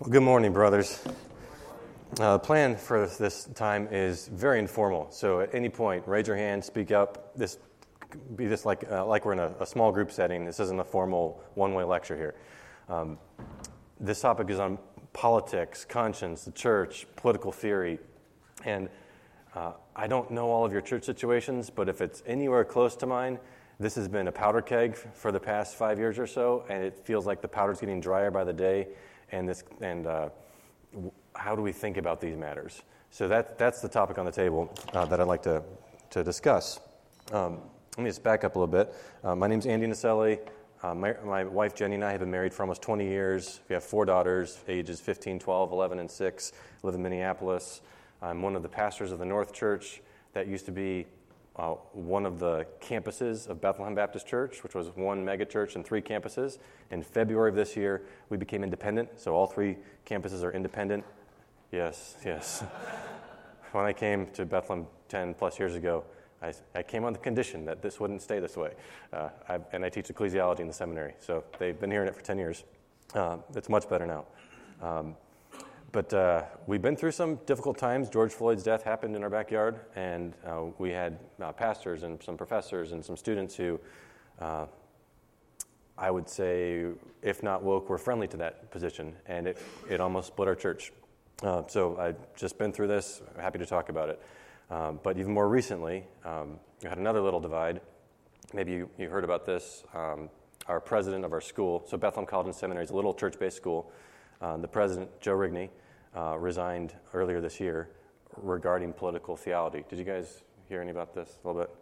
Well, good morning, brothers. Uh, plan for this time is very informal. So, at any point, raise your hand, speak up. This be this like uh, like we're in a, a, small group setting. This isn't a formal one-way lecture here. Um, this topic is on politics, conscience, the church, political theory, and uh, I don't know all of your church situations, but if it's anywhere close to mine, this has been a powder keg for the past five years or so, and it feels like the powder's getting drier by the day and, this, and uh, how do we think about these matters? So that, that's the topic on the table uh, that I'd like to, to discuss. Um, let me just back up a little bit. Uh, my name's Andy Naselli. Uh, my, my, wife Jenny and I have been married for almost 20 years. We have four daughters, ages 15, 12, 11, and 6. live in Minneapolis. I'm one of the pastors of the North Church that used to be uh, one of the campuses of Bethlehem Baptist Church, which was one megachurch and three campuses. In February of this year, we became independent, so all three campuses are independent. Yes, yes. when I came to Bethlehem 10 plus years ago, I, I came on the condition that this wouldn't stay this way. Uh, I, and I teach ecclesiology in the seminary, so they've been hearing it for 10 years. Uh, it's much better now. Um, but uh, we've been through some difficult times. George Floyd's death happened in our backyard, and uh, we had uh, pastors and some professors and some students who, uh, I would say, if not woke, were friendly to that position, and it, it almost split our church. Uh, so I've just been through this, happy to talk about it. Um, but even more recently, um, we had another little divide. Maybe you, you heard about this. Um, our president of our school, so Bethlehem College and Seminary is a little church based school. Uh, the president, Joe Rigney, uh, resigned earlier this year regarding political theology. Did you guys hear any about this a little bit?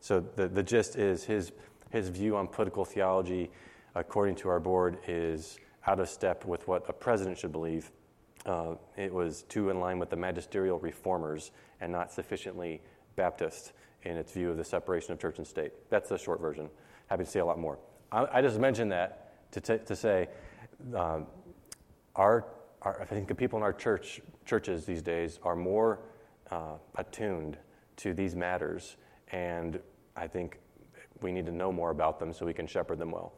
So the, the gist is his, his view on political theology, according to our board, is out of step with what a president should believe. Uh, it was too in line with the magisterial reformers and not sufficiently Baptist in its view of the separation of church and state. That's the short version. Happy to say a lot more. I, I just mentioned that to, t- to say um, our our, I think the people in our church churches these days are more uh, attuned to these matters, and I think we need to know more about them so we can shepherd them well.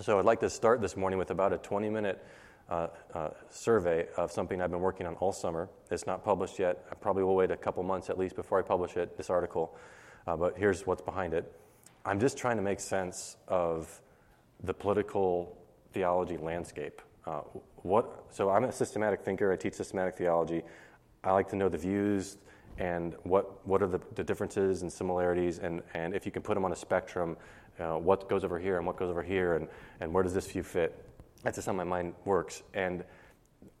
So I'd like to start this morning with about a 20 minute uh, uh, survey of something I've been working on all summer. It's not published yet. I probably will wait a couple months at least before I publish it, this article. Uh, but here's what's behind it. I'm just trying to make sense of the political theology landscape. Uh, what, so I'm a systematic thinker. I teach systematic theology. I like to know the views and what, what are the, the differences and similarities, and, and if you can put them on a spectrum, uh, what goes over here and what goes over here, and, and where does this view fit. That's just how my mind works. And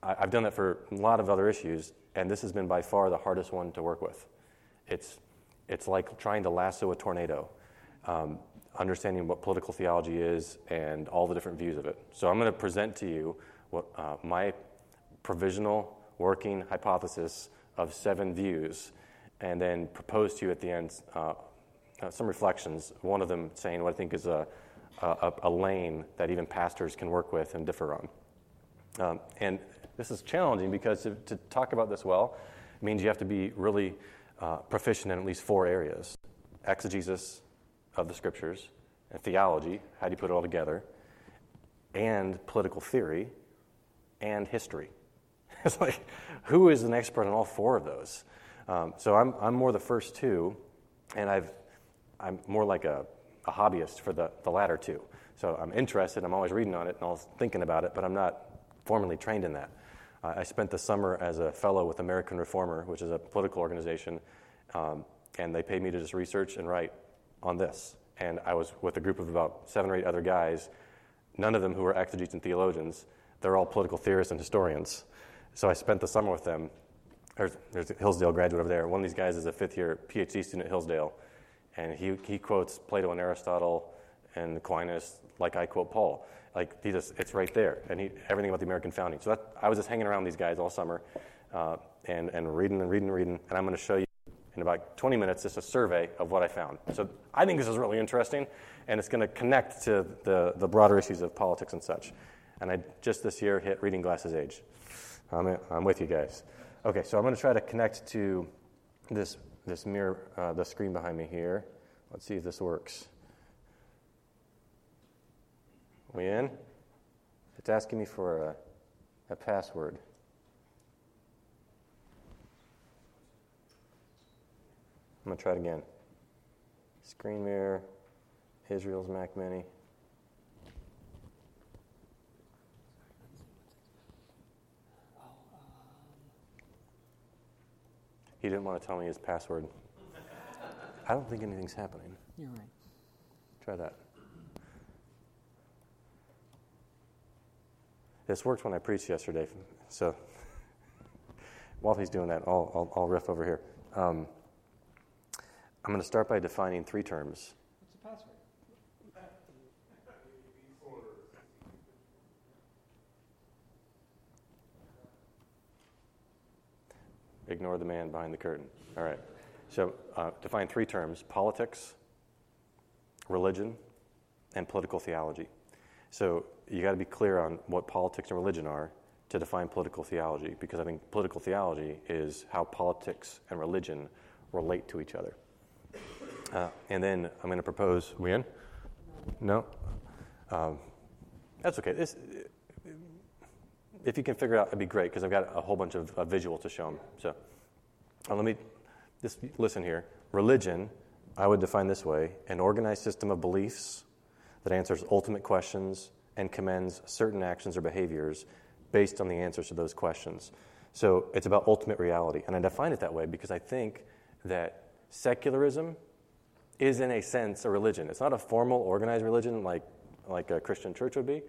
I, I've done that for a lot of other issues, and this has been by far the hardest one to work with. It's, it's like trying to lasso a tornado. Um, understanding what political theology is and all the different views of it. So I'm going to present to you what, uh, my provisional working hypothesis of seven views and then propose to you at the end uh, uh, some reflections, one of them saying what I think is a, a, a lane that even pastors can work with and differ on. Um, and this is challenging because to, to, talk about this well means you have to be really uh, proficient in at least four areas exegesis, of the scriptures and theology, how do you put it all together, and political theory and history. It's like, who is an expert on all four of those? Um, so I'm, I'm more the first two, and I've, I'm more like a, a hobbyist for the, the latter two. So I'm interested, I'm always reading on it and always thinking about it, but I'm not formally trained in that. Uh, I spent the summer as a fellow with American Reformer, which is a political organization, um, and they paid me to just research and write on this. And I was with a group of about seven or eight other guys, none of them who were exegetes and theologians. They're all political theorists and historians. So I spent the summer with them. There's, there's a Hillsdale graduate over there. One of these guys is a fifth year PhD student at Hillsdale. And he, he quotes Plato and Aristotle and Aquinas like I quote Paul. Like, he just, it's right there. And he, everything about the American founding. So that, I was just hanging around these guys all summer uh, and, and reading and reading and reading. And I'm going to show you in about 20 minutes just a survey of what I found. So I think this is really interesting, and it's going to connect to the, the broader issues of politics and such. And I just this year hit reading glasses age. I'm, I'm with you guys. Okay, so I'm going to try to connect to this, this mirror, uh, the screen behind me here. Let's see if this works. We in? It's asking me for a a password. I'm going to try it again. Screen mirror, Israel's Mac Mini. He didn't want to tell me his password. I don't think anything's happening. You're right. Try that. This worked when I preached yesterday, so while he's doing that, I'll, I'll, I'll riff over here. Um, I'm going to start by defining three terms. What's the password? Ignore the man behind the curtain. All right. So, uh, define three terms politics, religion, and political theology. So, you got to be clear on what politics and religion are to define political theology, because I think political theology is how politics and religion relate to each other. Uh, and then I'm going to propose. We in? No. Um, that's okay. This, if you can figure it out, it'd be great because I've got a whole bunch of uh, visual to show them. So uh, let me just listen here. Religion, I would define this way: an organized system of beliefs that answers ultimate questions and commends certain actions or behaviors based on the answers to those questions. So it's about ultimate reality, and I define it that way because I think that secularism is, in a sense, a religion. It's not a formal, organized religion like like a Christian church would be,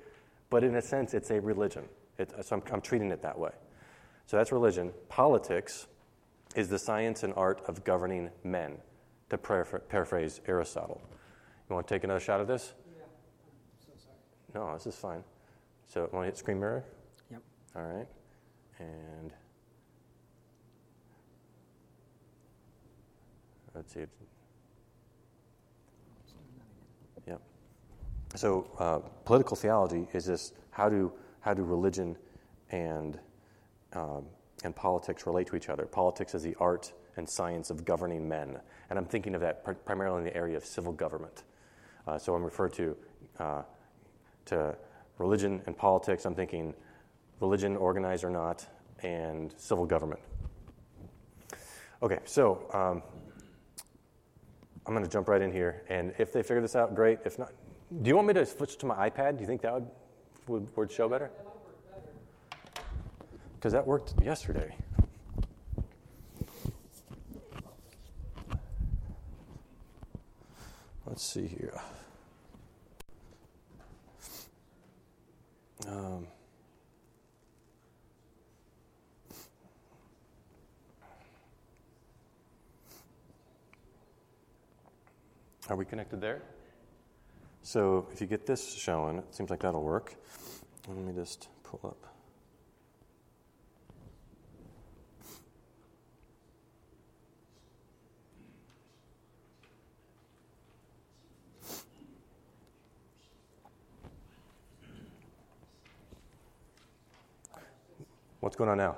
but in a sense, it's a religion. It, so I'm, I'm treating it that way. So that's religion. Politics is the science and art of governing men, to paraphrase Aristotle. You want to take another shot at this? Yeah. So sorry. No, this is fine. So, want to hit screen mirror? Yep. All right. And let's see. So, uh, political theology is this how do how do religion and, um, and politics relate to each other? Politics is the art and science of governing men. And I'm thinking of that pr- primarily in the area of civil government. Uh, so I'm referred to, uh, to religion and politics. I'm thinking religion, organized or not, and civil government. Okay, so um, I'm going to jump right in here. And if they figure this out, great. If not, do you want me to switch to my iPad? Do you think that would would, would show better? Because that worked yesterday. Let's see here. Um, are we connected there? So if you get this showing, it seems like that'll work. Let me just pull up. What's going on now?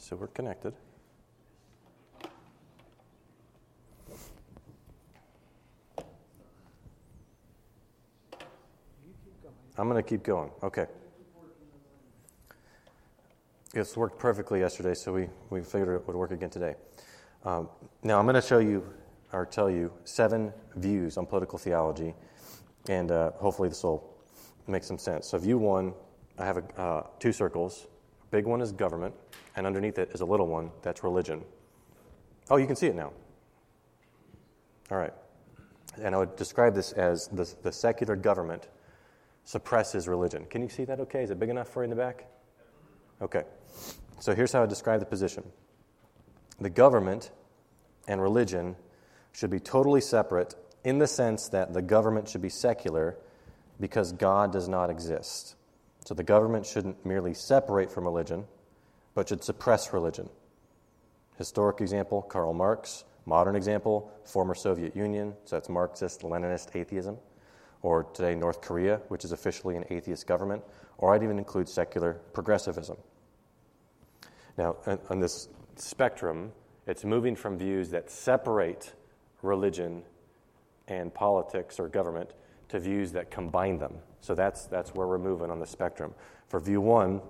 So we're connected. I'm going to keep going. Okay. It's worked perfectly yesterday, so we, we figured it would work again today. Um, now, I'm going to show you or tell you seven views on political theology, and uh, hopefully this will make some sense. So, view one, I have a, uh, two circles. Big one is government, and underneath it is a little one that's religion. Oh, you can see it now. All right. And I would describe this as the, the secular government suppresses religion. Can you see that okay? Is it big enough for you in the back? Okay. So here's how I describe the position the government and religion should be totally separate in the sense that the government should be secular because God does not exist. So the government shouldn't merely separate from religion, but should suppress religion. Historic example Karl Marx. Modern example, former Soviet Union. So that's Marxist, Leninist atheism or today North Korea, which is officially an atheist government, or I'd even include secular progressivism. Now, on this spectrum, it's moving from views that separate religion and politics or government to views that combine them. So that's, that's where we're moving on the spectrum. For view one,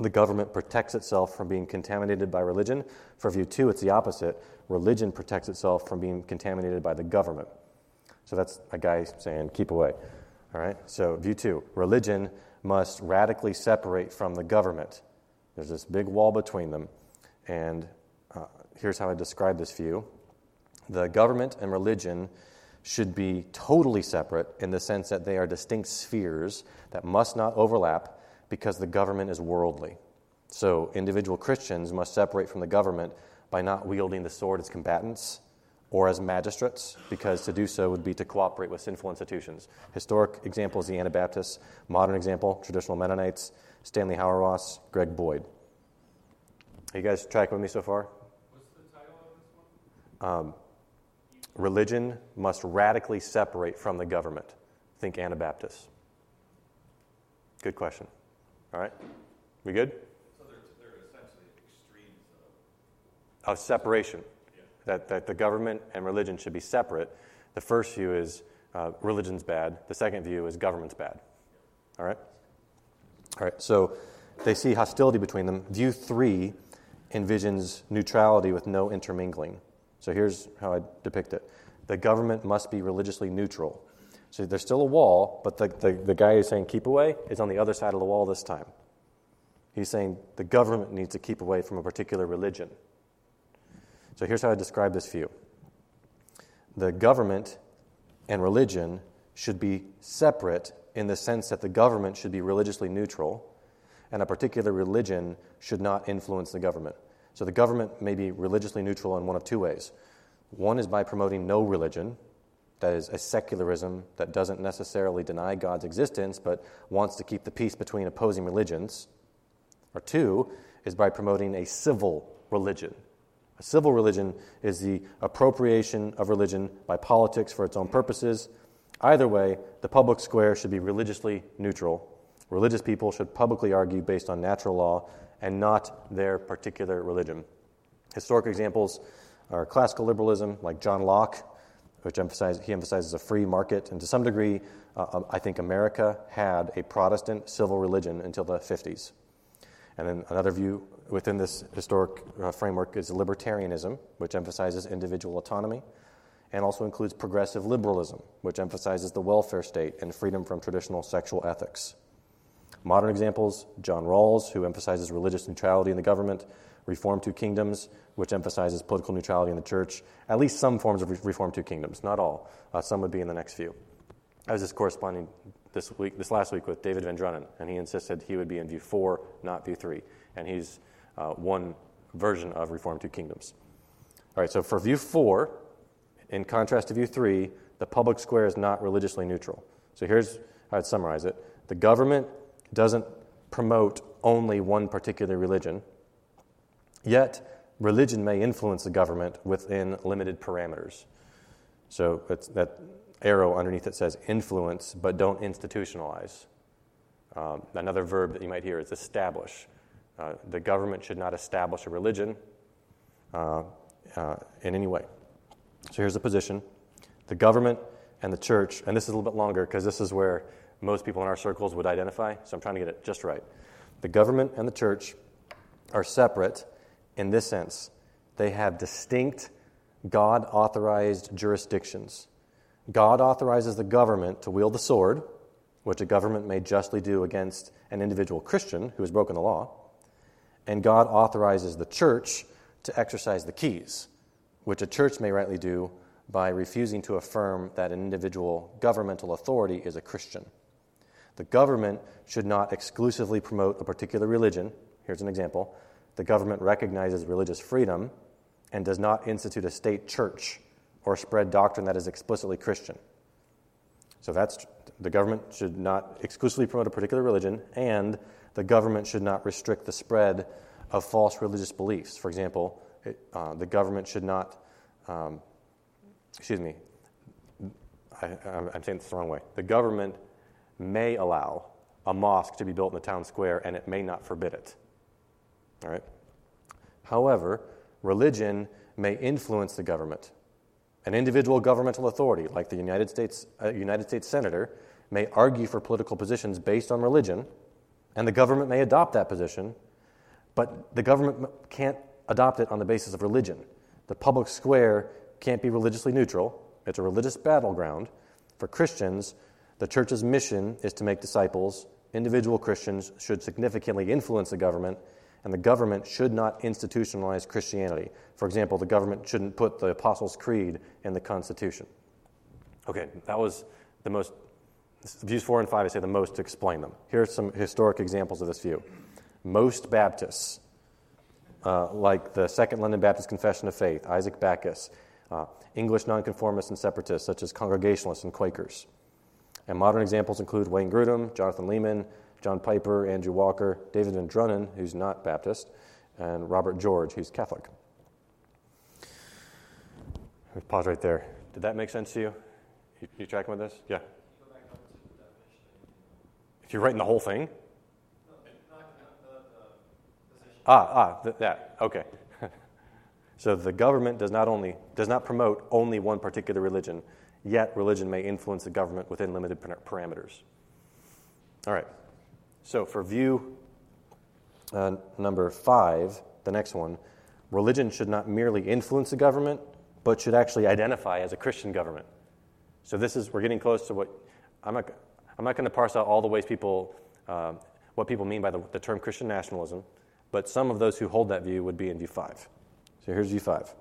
the government protects itself from being contaminated by religion. For view two, it's the opposite. Religion protects itself from being contaminated by the government. So that's a guy saying, keep away. All right? So, view two religion must radically separate from the government. There's this big wall between them. And uh, here's how I describe this view the government and religion should be totally separate in the sense that they are distinct spheres that must not overlap because the government is worldly. So, individual Christians must separate from the government by not wielding the sword as combatants or as magistrates, because to do so would be to cooperate with sinful institutions. Historic example is the Anabaptists, modern example, traditional Mennonites, Stanley Hauerwas, Greg Boyd. Are you guys tracking with me so far? What's the title of this one? Um, religion must radically separate from the government. Think Anabaptists. Good question. All right? We good? So they're, they're essentially extremes of. Of separation. That, that the government and religion should be separate. The first view is uh, religion's bad. The second view is government's bad. All right? All right, so they see hostility between them. View three envisions neutrality with no intermingling. So here's how I depict it the government must be religiously neutral. So there's still a wall, but the, the, the guy who's saying keep away is on the other side of the wall this time. He's saying the government needs to keep away from a particular religion. So here's how I describe this view the government and religion should be separate in the sense that the government should be religiously neutral and a particular religion should not influence the government. So the government may be religiously neutral in one of two ways. One is by promoting no religion, that is a secularism that doesn't necessarily deny God's existence but wants to keep the peace between opposing religions. Or two is by promoting a civil religion. A civil religion is the appropriation of religion by politics for its own purposes. Either way, the public square should be religiously neutral. Religious people should publicly argue based on natural law and not their particular religion. Historic examples are classical liberalism, like John Locke, which emphasize, he emphasizes a free market. And to some degree, uh, um, I think America had a Protestant civil religion until the 50s. And then another view within this historic uh, framework is libertarianism, which emphasizes individual autonomy, and also includes progressive liberalism, which emphasizes the welfare state and freedom from traditional sexual ethics. Modern examples John Rawls, who emphasizes religious neutrality in the government, Reform Two Kingdoms, which emphasizes political neutrality in the church. At least some forms of Reform Two Kingdoms, not all. Uh, some would be in the next few. I was just corresponding this week, this last week, with David Van Drunen, and he insisted he would be in view four, not view three, and he's uh, one version of Reform Two Kingdoms. All right, so for view four, in contrast to view three, the public square is not religiously neutral. So here's how I'd summarize it: the government doesn't promote only one particular religion Yet, religion may influence the government within limited parameters. So that arrow underneath it says influence, but don't institutionalize. Um, another verb that you might hear is establish. Uh, the government should not establish a religion uh, uh, in any way. So here's the position the government and the church, and this is a little bit longer because this is where most people in our circles would identify, so I'm trying to get it just right. The government and the church are separate in this sense. They have distinct God authorized jurisdictions. God authorizes the government to wield the sword, which a government may justly do against an individual Christian who has broken the law. And God authorizes the church to exercise the keys, which a church may rightly do by refusing to affirm that an individual governmental authority is a Christian. The government should not exclusively promote a particular religion. Here's an example the government recognizes religious freedom and does not institute a state church or spread doctrine that is explicitly Christian. So that's the government should not exclusively promote a particular religion, and the government should not restrict the spread of false religious beliefs. For example, it, uh, the government should not, um, excuse me, I, am saying this the wrong way. The government may allow a mosque to be built in the town square, and it may not forbid it. All right? However, religion may influence the government An individual governmental authority, like the United States, uh, United States Senator, may argue for political positions based on religion, and the government may adopt that position, but the government can't adopt it on the basis of religion. The public square can't be religiously neutral, it's a religious battleground. For Christians, the church's mission is to make disciples. Individual Christians should significantly influence the government, and the government should not institutionalize Christianity. For example, the government shouldn't put the Apostles' Creed in the Constitution. Okay, that was the most, views four and five, I say the most to explain them. Here are some historic examples of this view. Most Baptists, uh, like the Second London Baptist Confession of Faith, Isaac Backus, uh, English nonconformists and separatists, such as Congregationalists and Quakers. And modern examples include Wayne Grudem, Jonathan Leeman, John Piper, Andrew Walker, David Van Drunen, who's not Baptist, and Robert George, who's Catholic. Pause right there. Did that make sense to you? You, you tracking with this? Yeah. If you're writing the whole thing? Ah, ah, th- that. Okay. so the government does not only does not promote only one particular religion, yet religion may influence the government within limited parameters. All right. So for view uh, number five, the next one, religion should not merely influence the government, but should actually identify as a Christian government. So this is we're getting close to what I'm not. I'm not going to parse out all the ways people uh, what people mean by the, the term Christian nationalism, but some of those who hold that view would be in view five. So here's view five.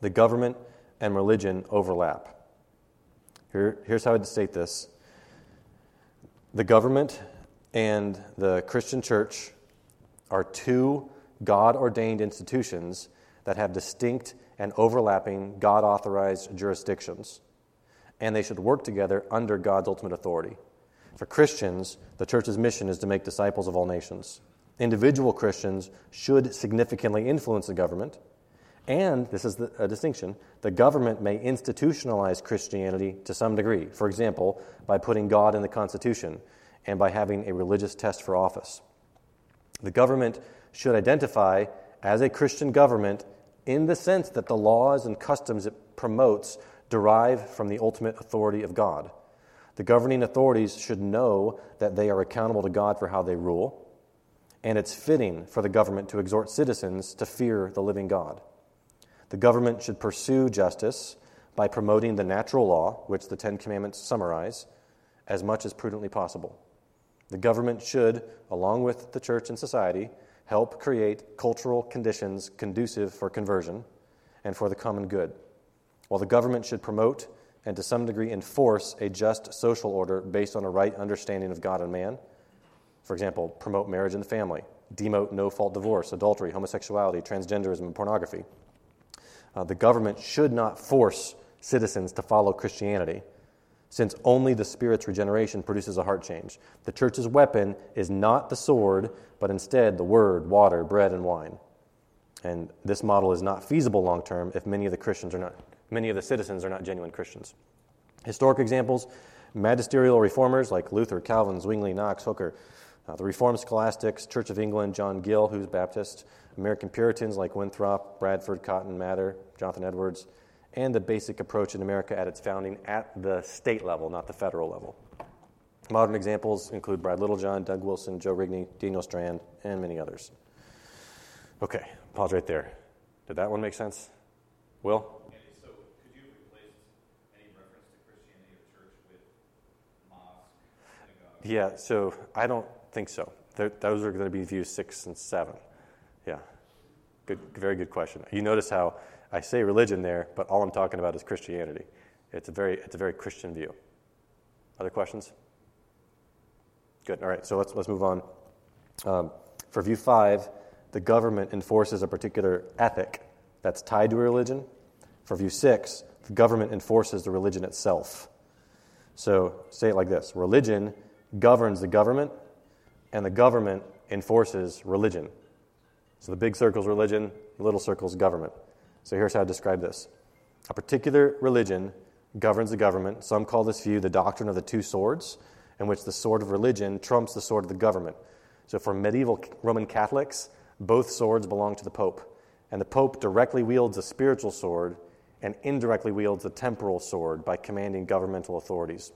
The government and religion overlap. Here, here's how I'd state this the government and the Christian church are two God ordained institutions that have distinct and overlapping God authorized jurisdictions, and they should work together under God's ultimate authority. For Christians, the church's mission is to make disciples of all nations. Individual Christians should significantly influence the government and, this is the, a distinction, the government may institutionalize Christianity to some degree. For example, by putting God in the Constitution and by having a religious test for office. The government should identify as a Christian government in the sense that the laws and customs it promotes derive from the ultimate authority of God. The governing authorities should know that they are accountable to God for how they rule, and it's fitting for the government to exhort citizens to fear the living God. The government should pursue justice by promoting the natural law, which the Ten Commandments summarize, as much as prudently possible. The government should, along with the church and society, help create cultural conditions conducive for conversion and for the common good, while the government should promote and to some degree enforce a just social order based on a right understanding of God and man. For example, promote marriage and the family, demote no fault divorce, adultery, homosexuality, transgenderism, and pornography. Uh, the government should not force citizens to follow Christianity, since only the Spirit's regeneration produces a heart change. The church's weapon is not the sword, but instead the word, water, bread, and wine. And this model is not feasible long term if many of the Christians are not, many of the citizens are not genuine Christians. Historic examples magisterial reformers like Luther, Calvin, Zwingli, Knox, Hooker, uh, the Reformed scholastics, Church of England, John Gill, who's Baptist, American Puritans like Winthrop, Bradford, Cotton Mather, Jonathan Edwards, and the basic approach in America at its founding at the state level, not the federal level. Modern examples include Brad Littlejohn, Doug Wilson, Joe Rigney, Daniel Strand, and many others. Okay, pause right there. Did that one make sense? Will? so could you replace any reference to Christianity or church with mosque, synagogue? Yeah, so I don't think so. those are going to be views six and seven. Yeah. Good, very good question. You notice how I say religion there, but all I'm talking about is Christianity. It's a very, it's a very Christian view. Other questions? Good. All right. So let's let's move on. Um, for view five, the government enforces a particular ethic that's tied to a religion. For view six, the government enforces the religion itself. So say it like this: Religion governs the government, and the government enforces religion. So the big circle is religion, the little circle is government. So here's how I describe this a particular religion governs the government. Some call this view the doctrine of the two swords, in which the sword of religion trumps the sword of the government. So for medieval Roman Catholics, both swords belong to the Pope. And the Pope directly wields a spiritual sword, and indirectly wields the temporal sword by commanding governmental authorities.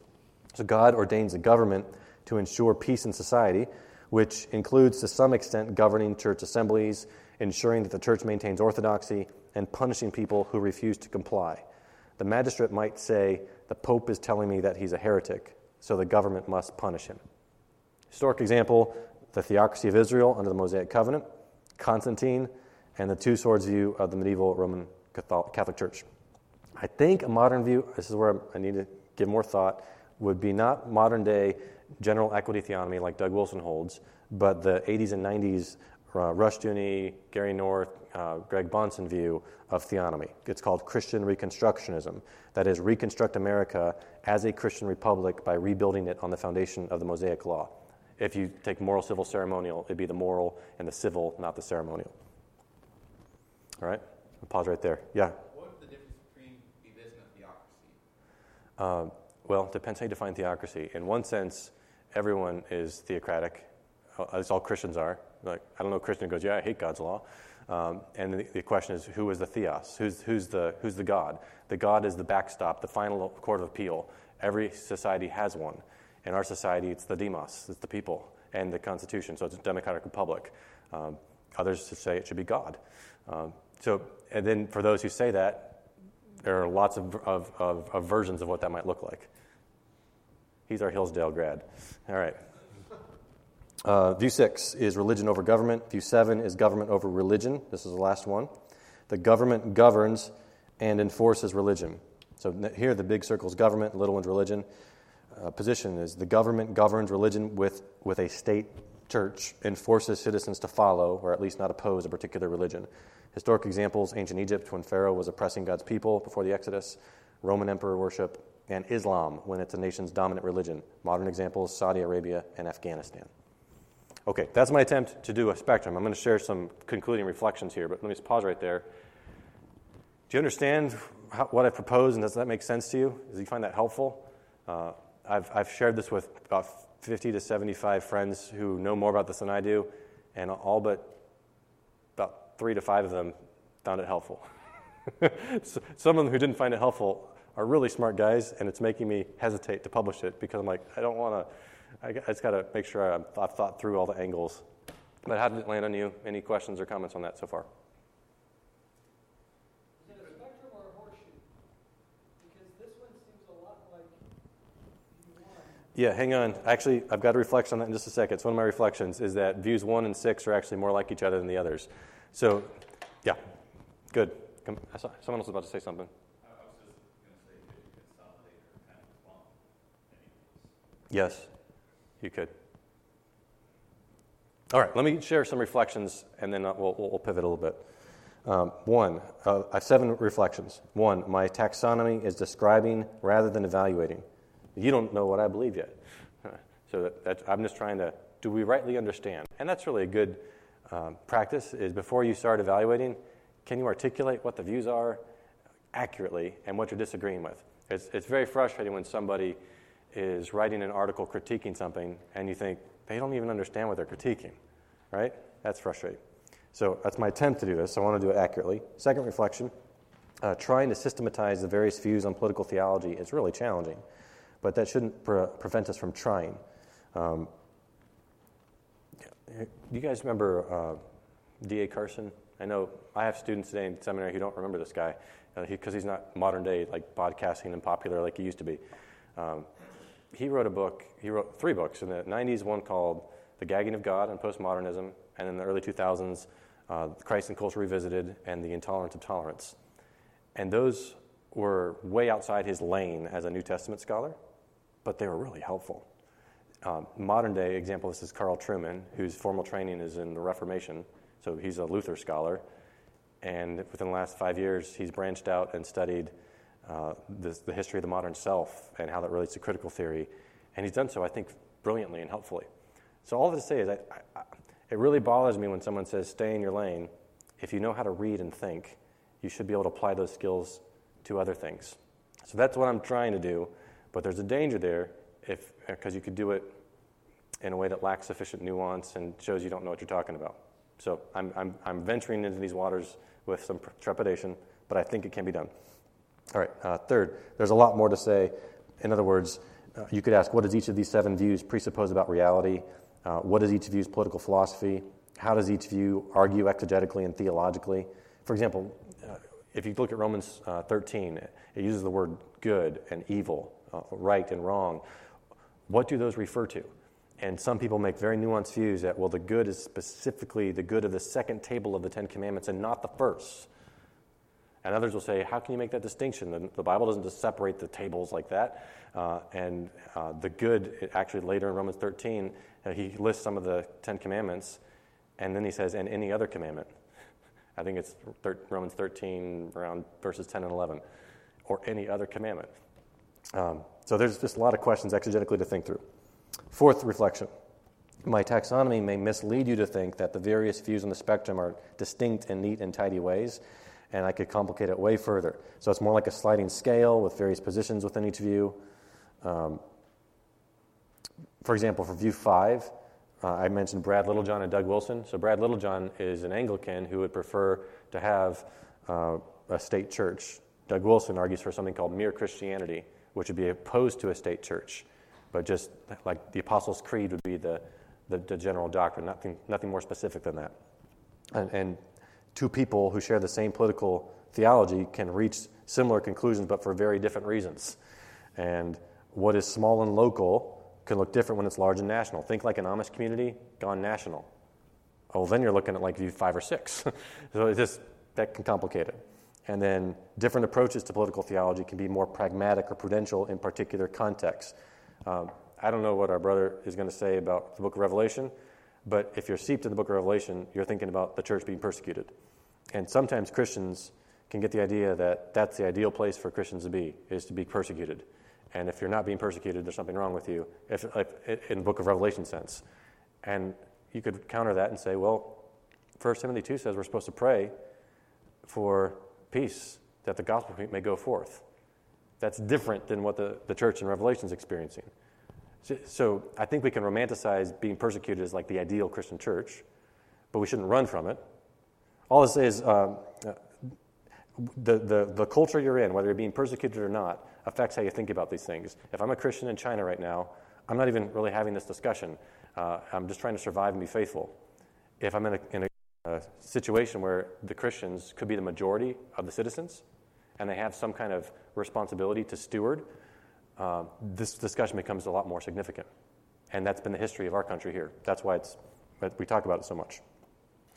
So God ordains a government to ensure peace in society, which includes to some extent governing church assemblies, ensuring that the church maintains orthodoxy, and punishing people who refuse to comply. The magistrate might say, The Pope is telling me that he's a heretic, so the government must punish him. Historic example the theocracy of Israel under the Mosaic covenant, Constantine, and the two swords view of the medieval Roman Catholic Church. I think a modern view, this is where I need to give more thought, would be not modern day general equity theonomy like Doug Wilson holds, but the 80s and 90s uh, Rushdoony, Gary North, uh, Greg Bahnsen view of theonomy. It's called Christian Reconstructionism. That is, reconstruct America as a Christian republic by rebuilding it on the foundation of the Mosaic Law. If you take moral, civil, ceremonial, it'd be the moral and the civil, not the ceremonial. All right? I'll pause right there. Yeah? What is the difference between and theocracy? Uh, well, it depends how you define theocracy. In one sense, everyone is theocratic. As all Christians are. Like, I don't know a Christian who goes, yeah, I hate God's law. Um, and the, the, question is, who is the theos? Who's, who's, the, who's the God? The God is the backstop, the final court of appeal. Every society has one. In our society, it's the demos, it's the people, and the Constitution. So it's a democratic republic. Um, others say it should be God. Um, so, and then for those who say that, there are lots of, of, of, of versions of what that might look like. He's our Hillsdale grad. All right. Uh, view six is religion over government. View seven is government over religion. This is the last one. The government governs and enforces religion. So here, the big circle is government, the little one's religion. Uh, position is the government governs religion with, with a state church and forces citizens to follow, or at least not oppose, a particular religion. Historic examples ancient Egypt, when Pharaoh was oppressing God's people before the Exodus, Roman emperor worship, and Islam, when it's a nation's dominant religion. Modern examples Saudi Arabia and Afghanistan. Okay, that's my attempt to do a spectrum. I'm going to share some concluding reflections here, but let me just pause right there. Do you understand how, what I propose, and does that make sense to you? Do you find that helpful? Uh, I've, I've shared this with about 50 to 75 friends who know more about this than I do, and all but about three to five of them found it helpful. Some of them who didn't find it helpful are really smart guys, and it's making me hesitate to publish it because I'm like, I don't want to I just got to make sure I've thought through all the angles. But how did it land on you? Any questions or comments on that so far? Is it a spectrum or a horseshoe? Because this one seems a lot like one. Yeah, hang on. Actually, I've got a reflection on that in just a second. It's one of my reflections is that views one and six are actually more like each other than the others. So, yeah, good. Come, someone else was about to say something. Yes you could. All right, let me share some reflections and then uh, we'll, we'll pivot a little bit. Um, one, uh, I have seven reflections. One, my taxonomy is describing rather than evaluating. You don't know what I believe yet. So that, that, I'm just trying to, do we rightly understand? And that's really a good um, practice is before you start evaluating, can you articulate what the views are accurately and what you're disagreeing with? It's, it's very frustrating when somebody is writing an article critiquing something and you think they don't even understand what they're critiquing, right? That's frustrating. So that's my attempt to do this. I want to do it accurately. Second reflection uh, trying to systematize the various views on political theology is really challenging, but that shouldn't pre- prevent us from trying. Um, do you guys remember uh, D.A. Carson? I know I have students today in seminary who don't remember this guy because uh, he, he's not modern day, like podcasting and popular like he used to be. Um, he wrote a book, he wrote three books in the 90s, one called The Gagging of God and Postmodernism, and in the early 2000s, uh, Christ and Culture Revisited and The Intolerance of Tolerance. And those were way outside his lane as a New Testament scholar, but they were really helpful. Um, modern day example this is Carl Trueman, whose formal training is in the Reformation, so he's a Luther scholar. And within the last five years, he's branched out and studied uh, the history of the modern self and how that relates to critical theory. And he's done so, I think, brilliantly and helpfully. So, all of this to say is, I, I, it really bothers me when someone says, stay in your lane. If you know how to read and think, you should be able to apply those skills to other things. So, that's what I'm trying to do. But there's a danger there if because you could do it in a way that lacks sufficient nuance and shows you don't know what you're talking about. So I'm, I'm, I'm venturing into these waters with some trepidation, but I think it can be done. All right, uh, third, there's a lot more to say. In other words, uh, you could ask what does each of these seven views presuppose about reality? Uh, what is each view's political philosophy? How does each view argue exegetically and theologically? For example, uh, if you look at Romans uh, 13, it uses the word good and evil, uh, right and wrong. What do those refer to? And some people make very nuanced views that, well, the good is specifically the good of the second table of the Ten Commandments and not the first. And others will say, how can you make that distinction? The, the Bible doesn't just separate the tables like that. Uh, and uh, the good, actually, later in Romans 13, uh, he lists some of the Ten Commandments, and then he says, and any other commandment. I think it's thir- Romans 13, around verses 10 and 11, or any other commandment. Um, so there's just a lot of questions exegetically to think through. Fourth reflection. My taxonomy may mislead you to think that the various views on the spectrum are distinct in neat and tidy ways, and I could complicate it way further. So it's more like a sliding scale with various positions within each view. Um, for example, for view five, uh, I mentioned Brad Littlejohn and Doug Wilson. So Brad Littlejohn is an Anglican who would prefer to have uh, a state church. Doug Wilson argues for something called mere Christianity, which would be opposed to a state church, but just like the Apostles' Creed would be the, the, the general doctrine, nothing, nothing more specific than that. And, and two people who share the same political theology can reach similar conclusions, but for very different reasons. And what is small and local can look different when it's large and national. Think like an Amish community gone national. Oh, then you're looking at like five or six. so it just that can complicate it. And then different approaches to political theology can be more pragmatic or prudential in particular contexts. Um, I don't know what our brother is going to say about the book of Revelation, but if you're seeped in the book of Revelation, you're thinking about the church being persecuted. And sometimes Christians can get the idea that that's the ideal place for Christians to be, is to be persecuted. And if you're not being persecuted, there's something wrong with you, if, in the book of Revelation sense. And you could counter that and say, well, 1 Timothy 2 says we're supposed to pray for peace, that the gospel may go forth. That's different than what the, the church in Revelation is experiencing. So, so I think we can romanticize being persecuted as like the ideal Christian church, but we shouldn't run from it. All say is um, uh, the, the, the culture you're in, whether you're being persecuted or not, affects how you think about these things. If I'm a Christian in China right now, I'm not even really having this discussion. Uh, I'm just trying to survive and be faithful. If I'm in, a, in a, a, situation where the Christians could be the majority of the citizens and they have some kind of responsibility to steward, uh, this discussion becomes a lot more significant. And that's been the history of our country here. That's why it's, we talk about it so much.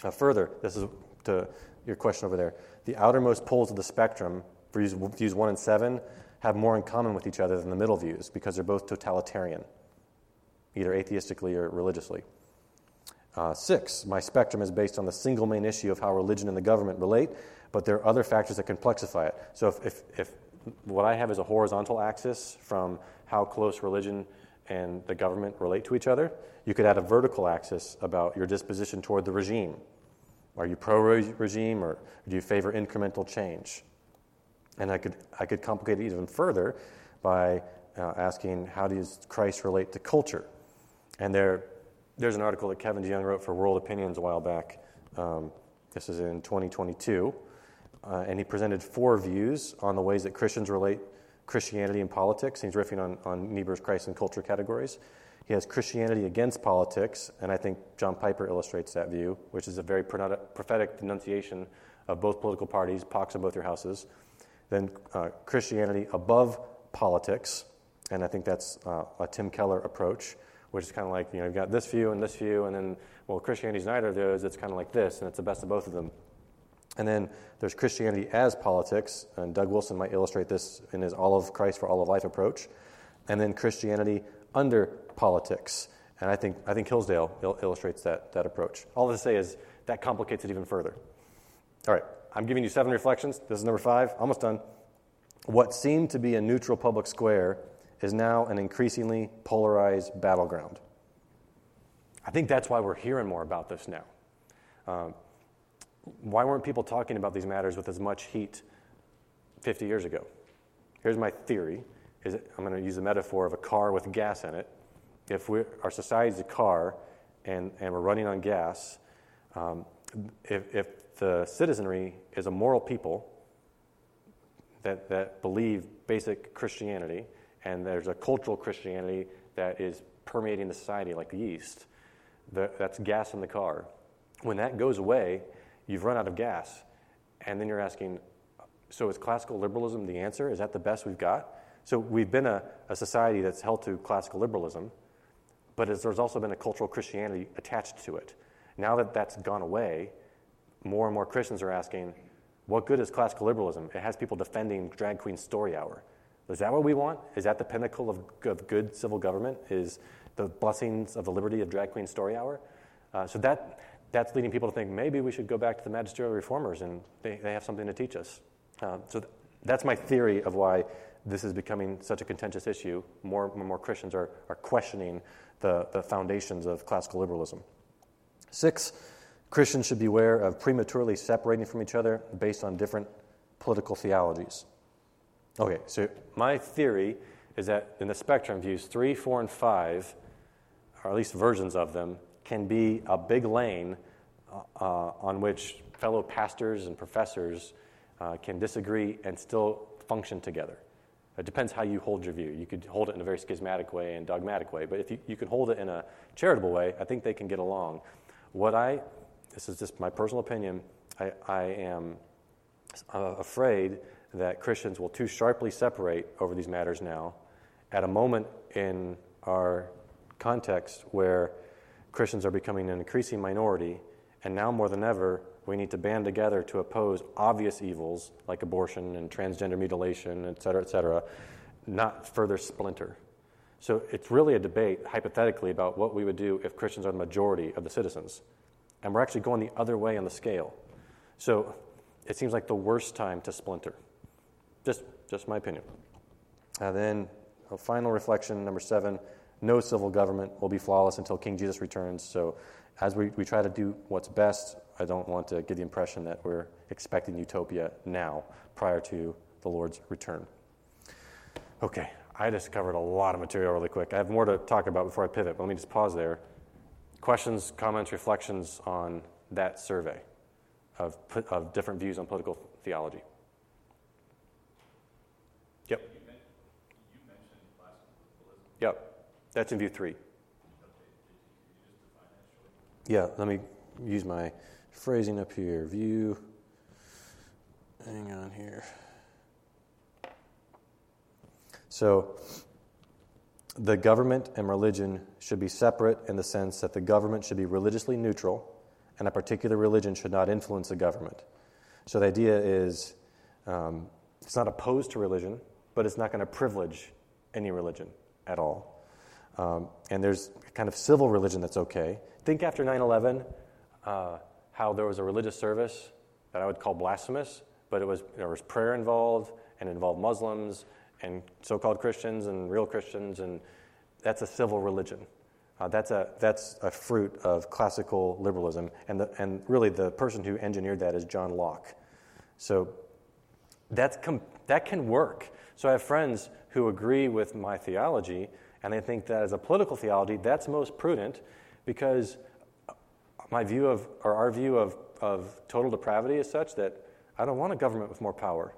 Uh, further, this is to your question over there. The outermost poles of the spectrum, for views 1 and 7, have more in common with each other than the middle views because they're both totalitarian, either atheistically or religiously. Uh, six, my spectrum is based on the single main issue of how religion and the government relate, but there are other factors that complexify it. So if, if, if what I have is a horizontal axis from how close religion and the government relate to each other, you could add a vertical axis about your disposition toward the regime. Are you pro regime or do you favor incremental change? And I could, I could complicate it even further by uh, asking how does Christ relate to culture? And there, there's an article that Kevin DeYoung wrote for World Opinions a while back. Um, this is in 2022. Uh, and he presented four views on the ways that Christians relate Christianity and politics. He's riffing on, on Niebuhr's Christ and culture categories. He has Christianity against politics, and I think John Piper illustrates that view, which is a very prophetic denunciation of both political parties, pox in both your houses then uh, Christianity above politics, and I think that's uh, a Tim Keller approach, which is kind of like, you know, you've got this view and this view, and then, well, Christianity's neither of those, it's kind of like this, and it's the best of both of them. And then there's Christianity as politics, and Doug Wilson might illustrate this in his All of Christ for All of Life approach. And then Christianity under politics. And I think, I think Hillsdale il- illustrates that, that approach. All to say is that complicates it even further. All right. I'm giving you seven reflections. This is number five, almost done. What seemed to be a neutral public square is now an increasingly polarized battleground. I think that's why we're hearing more about this now. Um, why weren't people talking about these matters with as much heat 50 years ago? Here's my theory. Is I'm going to use a metaphor of a car with gas in it. If our society is a car and, and we're running on gas, um, if, if the citizenry is a moral people, that, that believe basic Christianity, and there's a cultural Christianity that is permeating the society like the yeast. The, that's gas in the car. When that goes away, you've run out of gas. And then you're asking, so is classical liberalism the answer? Is that the best we've got? So we've been a, a society that's held to classical liberalism, but there's also been a cultural Christianity attached to it. Now that that's gone away, more and more Christians are asking, what good is classical liberalism? It has people defending drag queen story hour. Is that what we want? Is that the pinnacle of, of good civil government? Is the blessings of the liberty of drag queen story hour? Uh, so that, that's leading people to think maybe we should go back to the magisterial reformers and they, they have something to teach us. Uh, so th- that's my theory of why this is becoming such a contentious issue. More and more Christians are, are questioning the, the foundations of classical liberalism. Six, Christians should beware of prematurely separating from each other based on different political theologies. Okay, so my theory is that in the spectrum, views three, four, and five, or at least versions of them, can be a big lane uh, uh, on which fellow pastors and professors uh, can disagree and still function together. It depends how you hold your view. You could hold it in a very schismatic way and dogmatic way, but if you, you can hold it in a charitable way, I think they can get along. What I this is just my personal opinion, I, I am uh, afraid that Christians will too sharply separate over these matters now at a moment in our context where Christians are becoming an increasing minority, and now more than ever, we need to band together to oppose obvious evils like abortion and transgender mutilation, et cetera, et cetera, not further splinter. So it's really a debate, hypothetically, about what we would do if Christians are the majority of the citizens and we're actually going the other way on the scale. So it seems like the worst time to splinter. Just, just my opinion. And then a final reflection, number seven no civil government will be flawless until King Jesus returns. So as we, we try to do what's best, I don't want to give the impression that we're expecting utopia now, prior to the Lord's return. Okay, I just covered a lot of material really quick. I have more to talk about before I pivot, but let me just pause there. Questions, comments, reflections on that survey of, of different views on political theology? Yep. You, men- you mentioned. Yep. That's in view three. Okay, did you, could you just define that shortly? Yeah, let me use my phrasing up here. View. Hang on here. So, the government and religion should be separate in the sense that the government should be religiously neutral and a particular religion should not influence the government. So the idea is um, it's not opposed to religion, but it's not going to privilege any religion at all. Um, and there's kind of civil religion that's okay. Think after 9 11, uh, how there was a religious service that I would call blasphemous, but it was, there was prayer involved and involved Muslims and so-called Christians and real Christians, and that's a civil religion. Uh, that's, a, that's a fruit of classical liberalism, and, the, and really the person who engineered that is John Locke. So that's com- that can work. So I have friends who agree with my theology, and they think that as a political theology, that's most prudent because my view of, or our view of, of total depravity is such that I don't want a government with more power.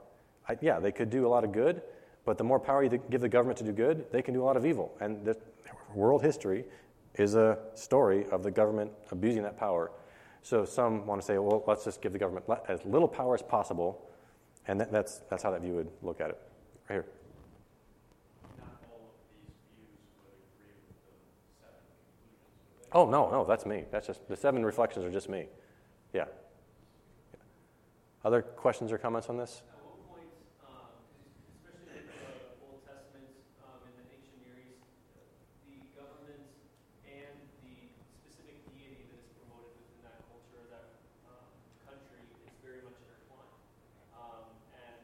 I, yeah, they could do a lot of good, but the more power you give the government to do good, they can do a lot of evil. And the world history is a story of the government abusing that power. So some want to say, well, let's just give the government as little power as possible. And that, that's, that's how that view would look at it. Right here. Not all of these views would agree with the seven conclusions. would they? Oh, no, no, that's me. That's just the seven reflections are just me. Yeah. Other questions or comments on this? At what point, um, especially in the Old Testament, um, in the ancient Near East, the government and the specific deity that is promoted within that culture, that um, country, is very much intertwined. Um, and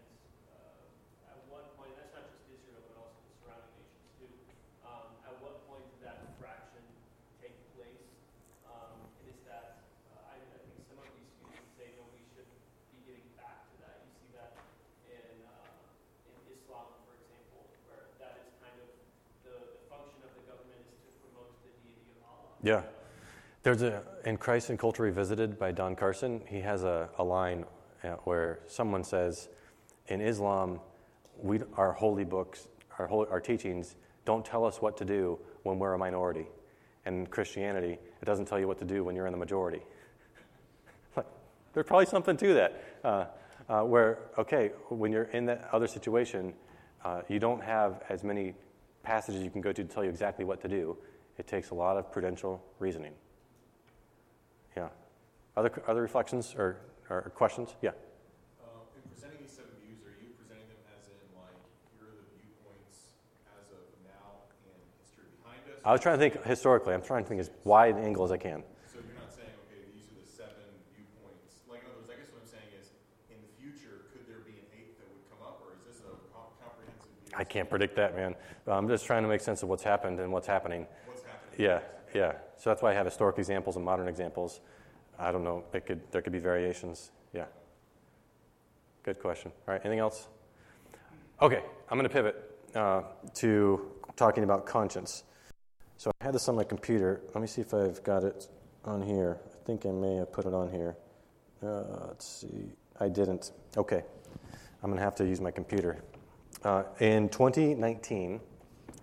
uh, at what point, that's not just Israel, but also the surrounding nations too. Um, at what point did that fraction take place? Um, and is that, uh, I, I think some of these views would say, no, we should be getting back to that. You see that in, uh, in Islam, for example, where that is kind of the, the function of the government is to promote the deity of Allah. Yeah. There's a, in Christ and Culture Revisited by Don Carson, he has a, a line uh, where someone says, in Islam, we, our holy books, our, holy, our teachings don't tell us what to do when we're a minority. And Christianity, it doesn't tell you what to do when you're in the majority. There's probably something to that. Uh, uh, where, okay, when you're in that other situation, uh, you don't have as many passages you can go to to tell you exactly what to do. It takes a lot of prudential reasoning. Other, other reflections or, or questions? Yeah. Uh, in presenting these seven views, are you presenting them as in, like, here are the viewpoints as of now and history behind us? I was trying to think historically. I'm trying to think as wide an angle as I can. So you're not saying, okay, these are the seven viewpoints. Like, in other words, I guess what I'm saying is, in the future, could there be an eighth that would come up, or is this a comprehensive view? I can't predict that, man. I'm just trying to make sense of what's happened and what's happening. What's happening? Yeah, yeah. So that's why I have historic examples and modern examples. I don't know. It could, there could be variations. Yeah. Good question. All right. Anything else? Okay. I'm going to pivot uh, to talking about conscience. So I had this on my computer. Let me see if I've got it on here. I think I may have put it on here. Uh, let's see. I didn't. Okay. I'm going to have to use my computer. Uh, in 2019,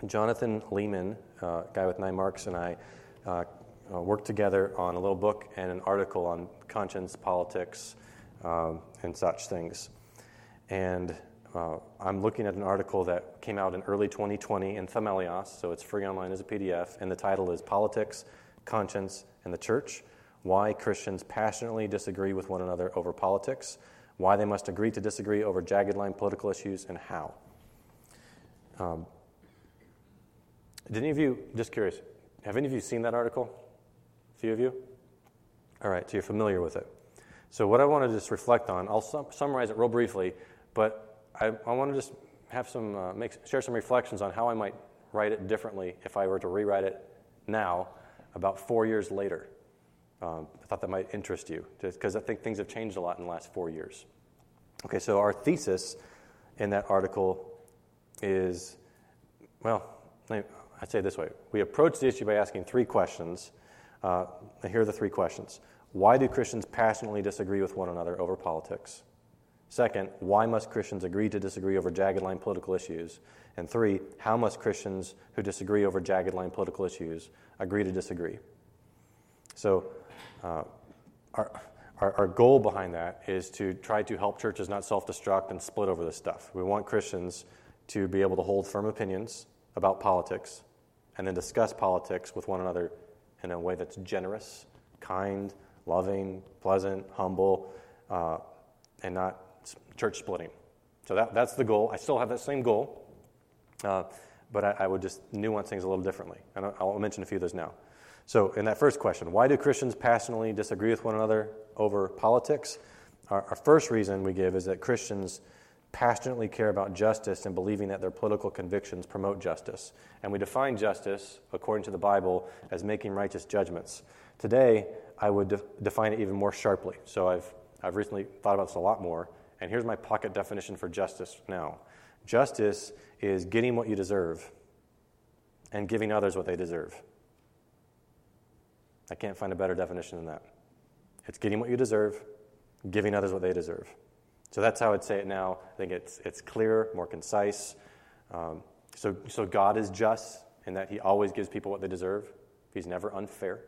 Jonathan Leeman, uh, guy with nine marks, and I uh, uh, worked together on a little book and an article on conscience, politics, um, and such things. And uh, I'm looking at an article that came out in early 2020 in Themelios, so it's free online as a PDF, and the title is Politics, Conscience, and the Church Why Christians Passionately Disagree with One Another Over Politics, Why They Must Agree to Disagree Over Jagged Line Political Issues, and How. Um, did any of you, just curious, have any of you seen that article? Few of you? All right, so you're familiar with it. So, what I want to just reflect on, I'll sum- summarize it real briefly, but I, I want to just have some, uh, make, share some reflections on how I might write it differently if I were to rewrite it now, about four years later. Um, I thought that might interest you, because I think things have changed a lot in the last four years. Okay, so our thesis in that article is well, I'd say this way. We approach the issue by asking three questions. Uh, here are the three questions Why do Christians passionately disagree with one another over politics? Second, why must Christians agree to disagree over jagged line political issues? And three, how must Christians who disagree over jagged line political issues agree to disagree? So, uh, our, our, our, goal behind that is to try to help churches not self destruct and split over this stuff. We want Christians to be able to hold firm opinions about politics and then discuss politics with one another in a way that's generous, kind, loving, pleasant, humble, uh, and not church splitting. So that, that's the goal. I still have that same goal, uh, but I, I, would just nuance things a little differently. And I'll, mention a few of those now. So, in that first question, why do Christians passionately disagree with one another over politics? Our, our first reason we give is that Christians passionately care about justice and believing that their political convictions promote justice. And we define justice, according to the Bible, as making righteous judgments. Today, I would de- define it even more sharply. So I've, I've recently thought about this a lot more. And here's my pocket definition for justice now justice is getting what you deserve and giving others what they deserve. I can't find a better definition than that. It's getting what you deserve, giving others what they deserve. So that's how I'd say it now. I think it's, it's clearer, more concise. Um, so, so God is just in that He always gives people what they deserve. He's never unfair.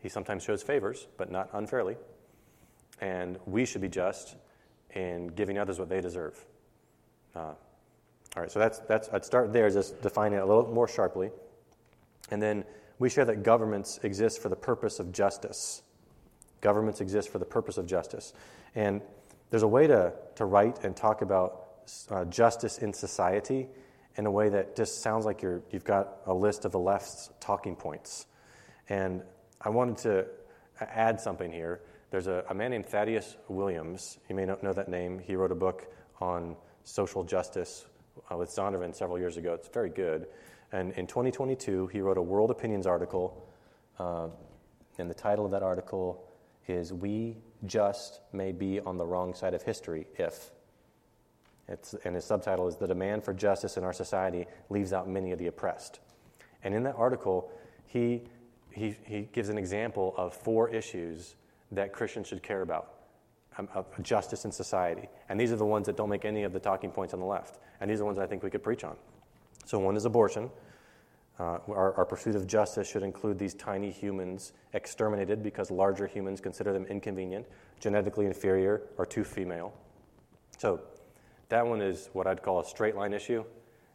He sometimes shows favors, but not unfairly. And we should be just in giving others what they deserve. Uh, all right, so that's, that's, I'd start there, just defining it a little more sharply. And then we share that governments exist for the purpose of justice. Governments exist for the purpose of justice. And there's a way to, to write and talk about uh, justice in society in a way that just sounds like you're, you've got a list of the left's talking points. And I wanted to add something here. There's a, a man named Thaddeus Williams. You may not know that name. He wrote a book on social justice uh, with Zondervan several years ago. It's very good. And in 2022, he wrote a World Opinions article. Uh, and the title of that article is We just may be on the wrong side of history if. It's, and his subtitle is The Demand for Justice in Our Society Leaves Out Many of the Oppressed. And in that article, he, he, he gives an example of four issues that Christians should care about. um, justice in society. And these are the ones that don't make any of the talking points on the left. And these are the ones I think we could preach on. So, one is abortion. Uh, our, our, pursuit of justice should include these tiny humans exterminated because larger humans consider them inconvenient, genetically inferior, or too female. So, that one is what I'd call a straight line issue.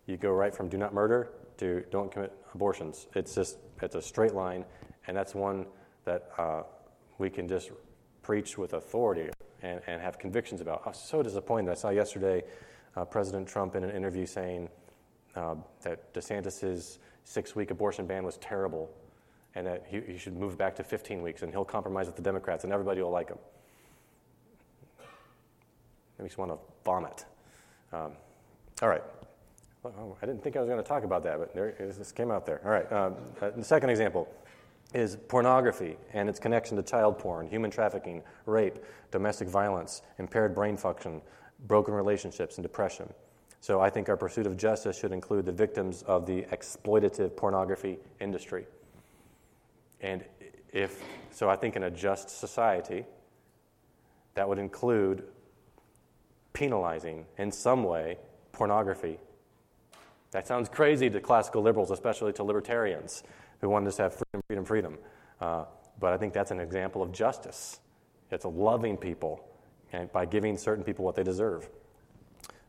You go right from do not murder to don't commit abortions. It's just, it's a straight line, and that's one that uh, we can just preach with authority and, and have convictions about. I was so disappointed. I saw yesterday uh, President Trump in an interview saying uh, that DeSantis's six week abortion ban was terrible and that he, he, should move back to 15 weeks and he'll compromise with the Democrats and everybody will like him. Makes me want to vomit. Um, all right. Well, I didn't think I was going to talk about that, but there, this came out there. All right. Um, uh, the second example is pornography and its connection to child porn, human trafficking, rape, domestic violence, impaired brain function, broken relationships, and depression. So I think our pursuit of justice should include the victims of the exploitative pornography industry. And if so, I think in a just society, that would include penalizing in some way pornography. That sounds crazy to classical liberals, especially to libertarians who want us to have freedom, freedom, freedom. Uh, but I think that's an example of justice. It's loving people okay, by giving certain people what they deserve.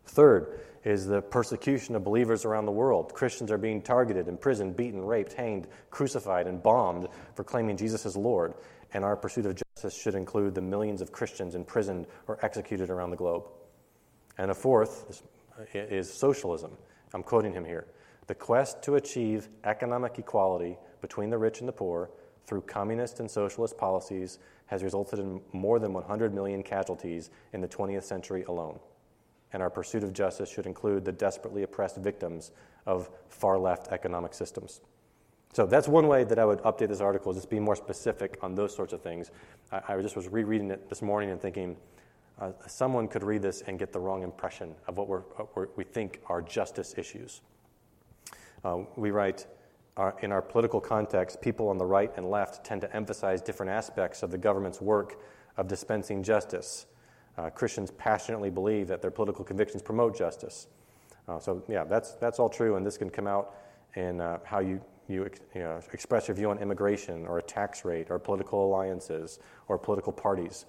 Third is the persecution of believers around the world. Christians are being targeted, imprisoned, beaten, raped, hanged, crucified, and bombed for claiming Jesus as Lord. And our pursuit of justice should include the millions of Christians imprisoned or executed around the globe. And a fourth is socialism. I'm quoting him here. The quest to achieve economic equality between the rich and the poor through communist and socialist policies has resulted in more than 100 million casualties in the 20th century alone and our pursuit of justice should include the desperately oppressed victims of far left economic systems. So that's one way that I would update this article, is just be more specific on those sorts of things. I, I just was rereading it this morning and thinking uh, someone could read this and get the wrong impression of what, what we think are justice issues. Uh, we write, uh, in our political context, people on the right and left tend to emphasize different aspects of the government's work of dispensing justice. Uh, Christians passionately believe that their political convictions promote justice. Uh, so, yeah, that's, that's all true, and this can come out in uh, how you, you, you know, express your view on immigration or a tax rate or political alliances or political parties.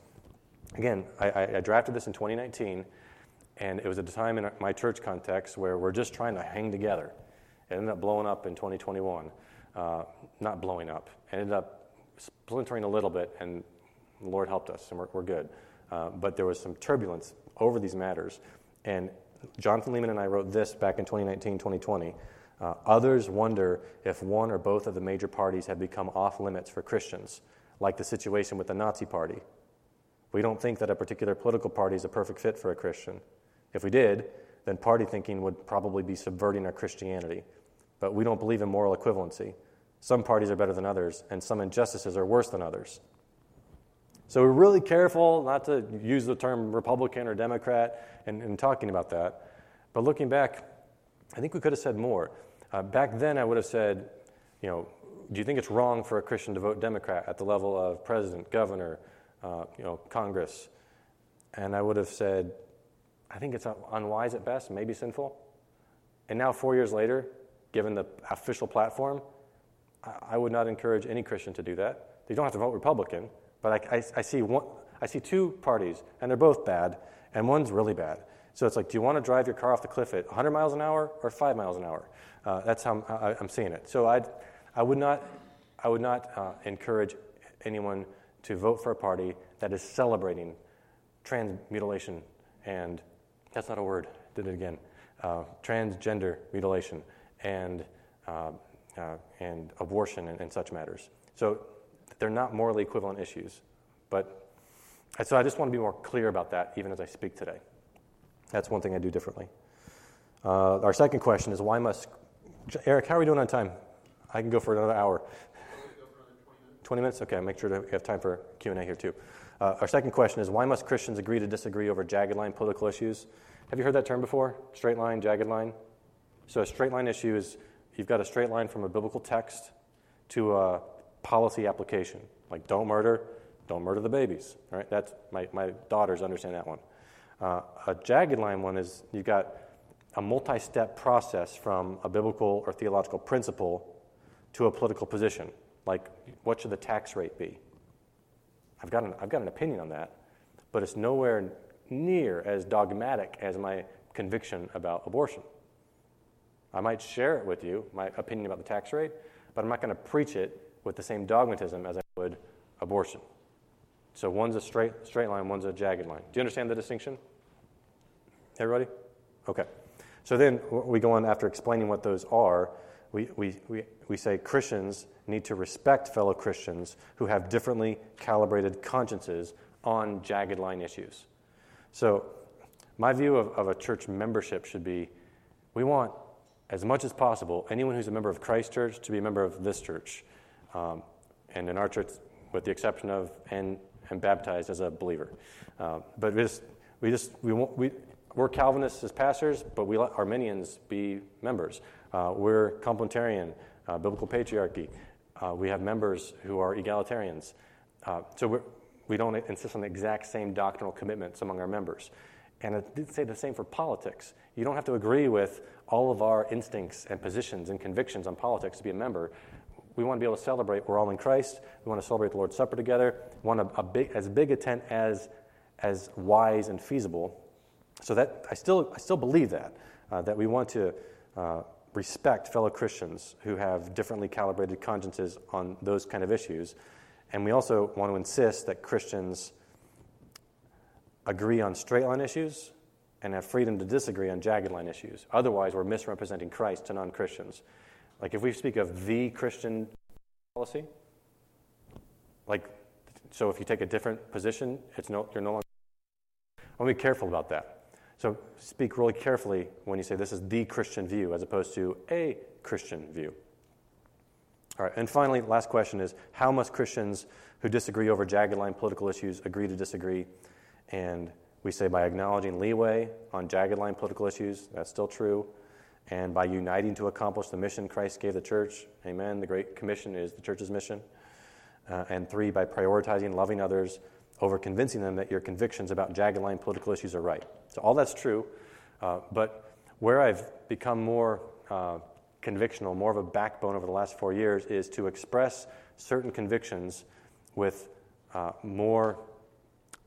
Again, I, I drafted this in 2019, and it was at a time in my church context where we're just trying to hang together. It ended up blowing up in 2021. Uh, not blowing up, it ended up splintering a little bit, and the Lord helped us, and we're, we're good. Uh, but there was some turbulence over these matters. And Jonathan Leeman and I wrote this back in 2019, 2020. Uh, others wonder if one or both of the major parties have become off limits for Christians, like the situation with the Nazi Party. We don't think that a particular political party is a perfect fit for a Christian. If we did, then party thinking would probably be subverting our Christianity. But we don't believe in moral equivalency. Some parties are better than others, and some injustices are worse than others. So we're really careful not to use the term Republican or Democrat in, in talking about that. But looking back, I think we could have said more. Uh, back then, I would have said, you know, do you think it's wrong for a Christian to vote Democrat at the level of president, governor, uh, you know, Congress? And I would have said, I think it's unwise at best, maybe sinful. And now, four years later, given the official platform, I would not encourage any Christian to do that. They don't have to vote Republican, but I, I, I, see one, I see two parties, and they're both bad, and one's really bad. So it's like, do you want to drive your car off the cliff at 100 miles an hour or 5 miles an hour? Uh, that's how I'm, I, am seeing it. So I'd, I would not, I would not uh, encourage anyone to vote for a party that is celebrating trans mutilation and, that's not a word, did it again, uh, transgender mutilation and, uh, uh, and abortion and, and such matters. So they're not morally equivalent issues. But so I just want to be more clear about that even as I speak today. That's one thing I do differently. Uh, our second question is why must Eric? How are we doing on time? I can go for another hour. 20 minutes? Okay, make sure to have time for Q&A here too. Uh, our second question is why must Christians agree to disagree over jagged line political issues? Have you heard that term before? Straight line, jagged line? So a straight line issue is you've got a straight line from a biblical text to a policy application, like don't murder, don't murder the babies. Right, that's my, my daughters understand that one. Uh, a jagged line one is you've got a multi step process from a biblical or theological principle to a political position. Like, what should the tax rate be? I've got an, I've got an opinion on that, but it's nowhere near as dogmatic as my conviction about abortion. I might share it with you, my opinion about the tax rate, but I'm not going to preach it with the same dogmatism as I would abortion. So one's a straight, straight line, one's a jagged line. Do you understand the distinction? Everybody? Okay. So then we go on after explaining what those are. We, we, we, we say Christians need to respect fellow Christians who have differently calibrated consciences on jagged line issues. So, my view of, of a church membership should be we want, as much as possible, anyone who's a member of Christ Church to be a member of this church. Um, and in our church, with the exception of and, and baptized as a believer. Uh, but we just, we just we, we, we're Calvinists as pastors, but we let Arminians be members. Uh, we're complementarian, uh, biblical patriarchy. Uh, we have members who are egalitarians. Uh, so we're, we don't insist on the exact same doctrinal commitments among our members. And I did say the same for politics. You don't have to agree with all of our instincts and positions and convictions on politics to be a member. We want to be able to celebrate we're all in Christ. We want to celebrate the Lord's Supper together. We want a, a big, as big a tent as, as wise and feasible. So that I still, I still believe that, uh, that we want to uh, respect fellow Christians who have differently calibrated consciences on those kind of issues. And we also want to insist that Christians agree on straight line issues and have freedom to disagree on jagged line issues. Otherwise, we're misrepresenting Christ to non Christians. Like if we speak of the Christian policy, like, so if you take a different position, it's no, you're no longer. I want to be careful about that. So speak really carefully when you say this is the Christian view as opposed to a Christian view. All right, and finally, last question is how must Christians who disagree over jagged line political issues agree to disagree? And we say by acknowledging leeway on jagged line political issues, that's still true and by uniting to accomplish the mission Christ gave the church. Amen. The Great Commission is the church's mission. Uh, and three, by prioritizing loving others over convincing them that your convictions about jagged line political issues are right. So, all that's true. Uh, but where I've become more uh, convictional, more of a backbone over the last four years, is to express certain convictions with uh, more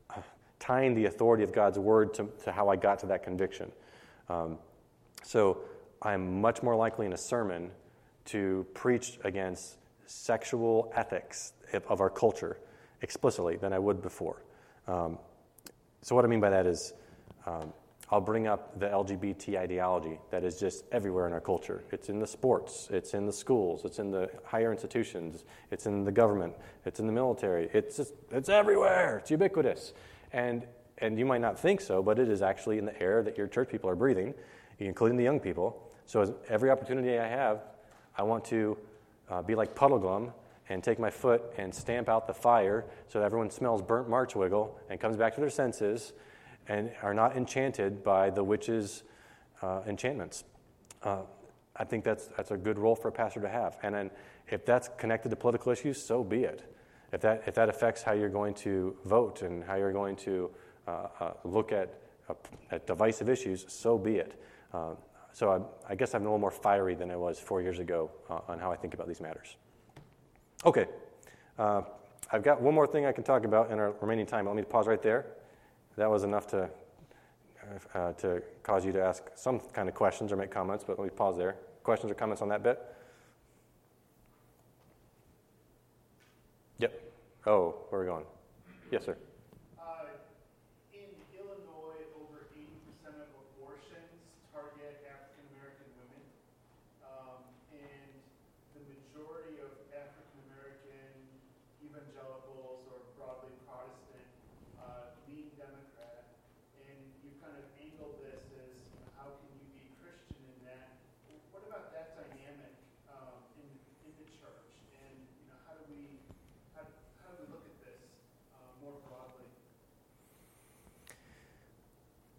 uh, tying the authority of God's word to, to, how I got to that conviction. Um, so, I'm much more likely in a sermon to preach against sexual ethics of our culture explicitly than I would before. Um, so, what I mean by that is, um, I'll bring up the LGBT ideology that is just everywhere in our culture. It's in the sports, it's in the schools, it's in the higher institutions, it's in the government, it's in the military. It's just, it's everywhere. It's ubiquitous, and and you might not think so, but it is actually in the air that your church people are breathing, including the young people. So every opportunity I have, I want to uh, be like Puddleglum and take my foot and stamp out the fire so that everyone smells burnt Marsh-wiggle and comes back to their senses and are not enchanted by the witch's uh, enchantments. Uh, I think that's, that's a good role for a pastor to have. And then if that's connected to political issues, so be it. If that, if that affects how you're going to vote and how you're going to uh, uh look at, uh, at divisive issues, so be it. So I, I, guess I'm a little more fiery than I was four years ago uh, on how I think about these matters. Okay, uh, I've got one more thing I can talk about in our remaining time. Let me pause right there. That was enough to, uh, to cause you to ask some kind of questions or make comments, but let me pause there. Questions or comments on that bit? Yep. Oh, where are we going? Yes, sir.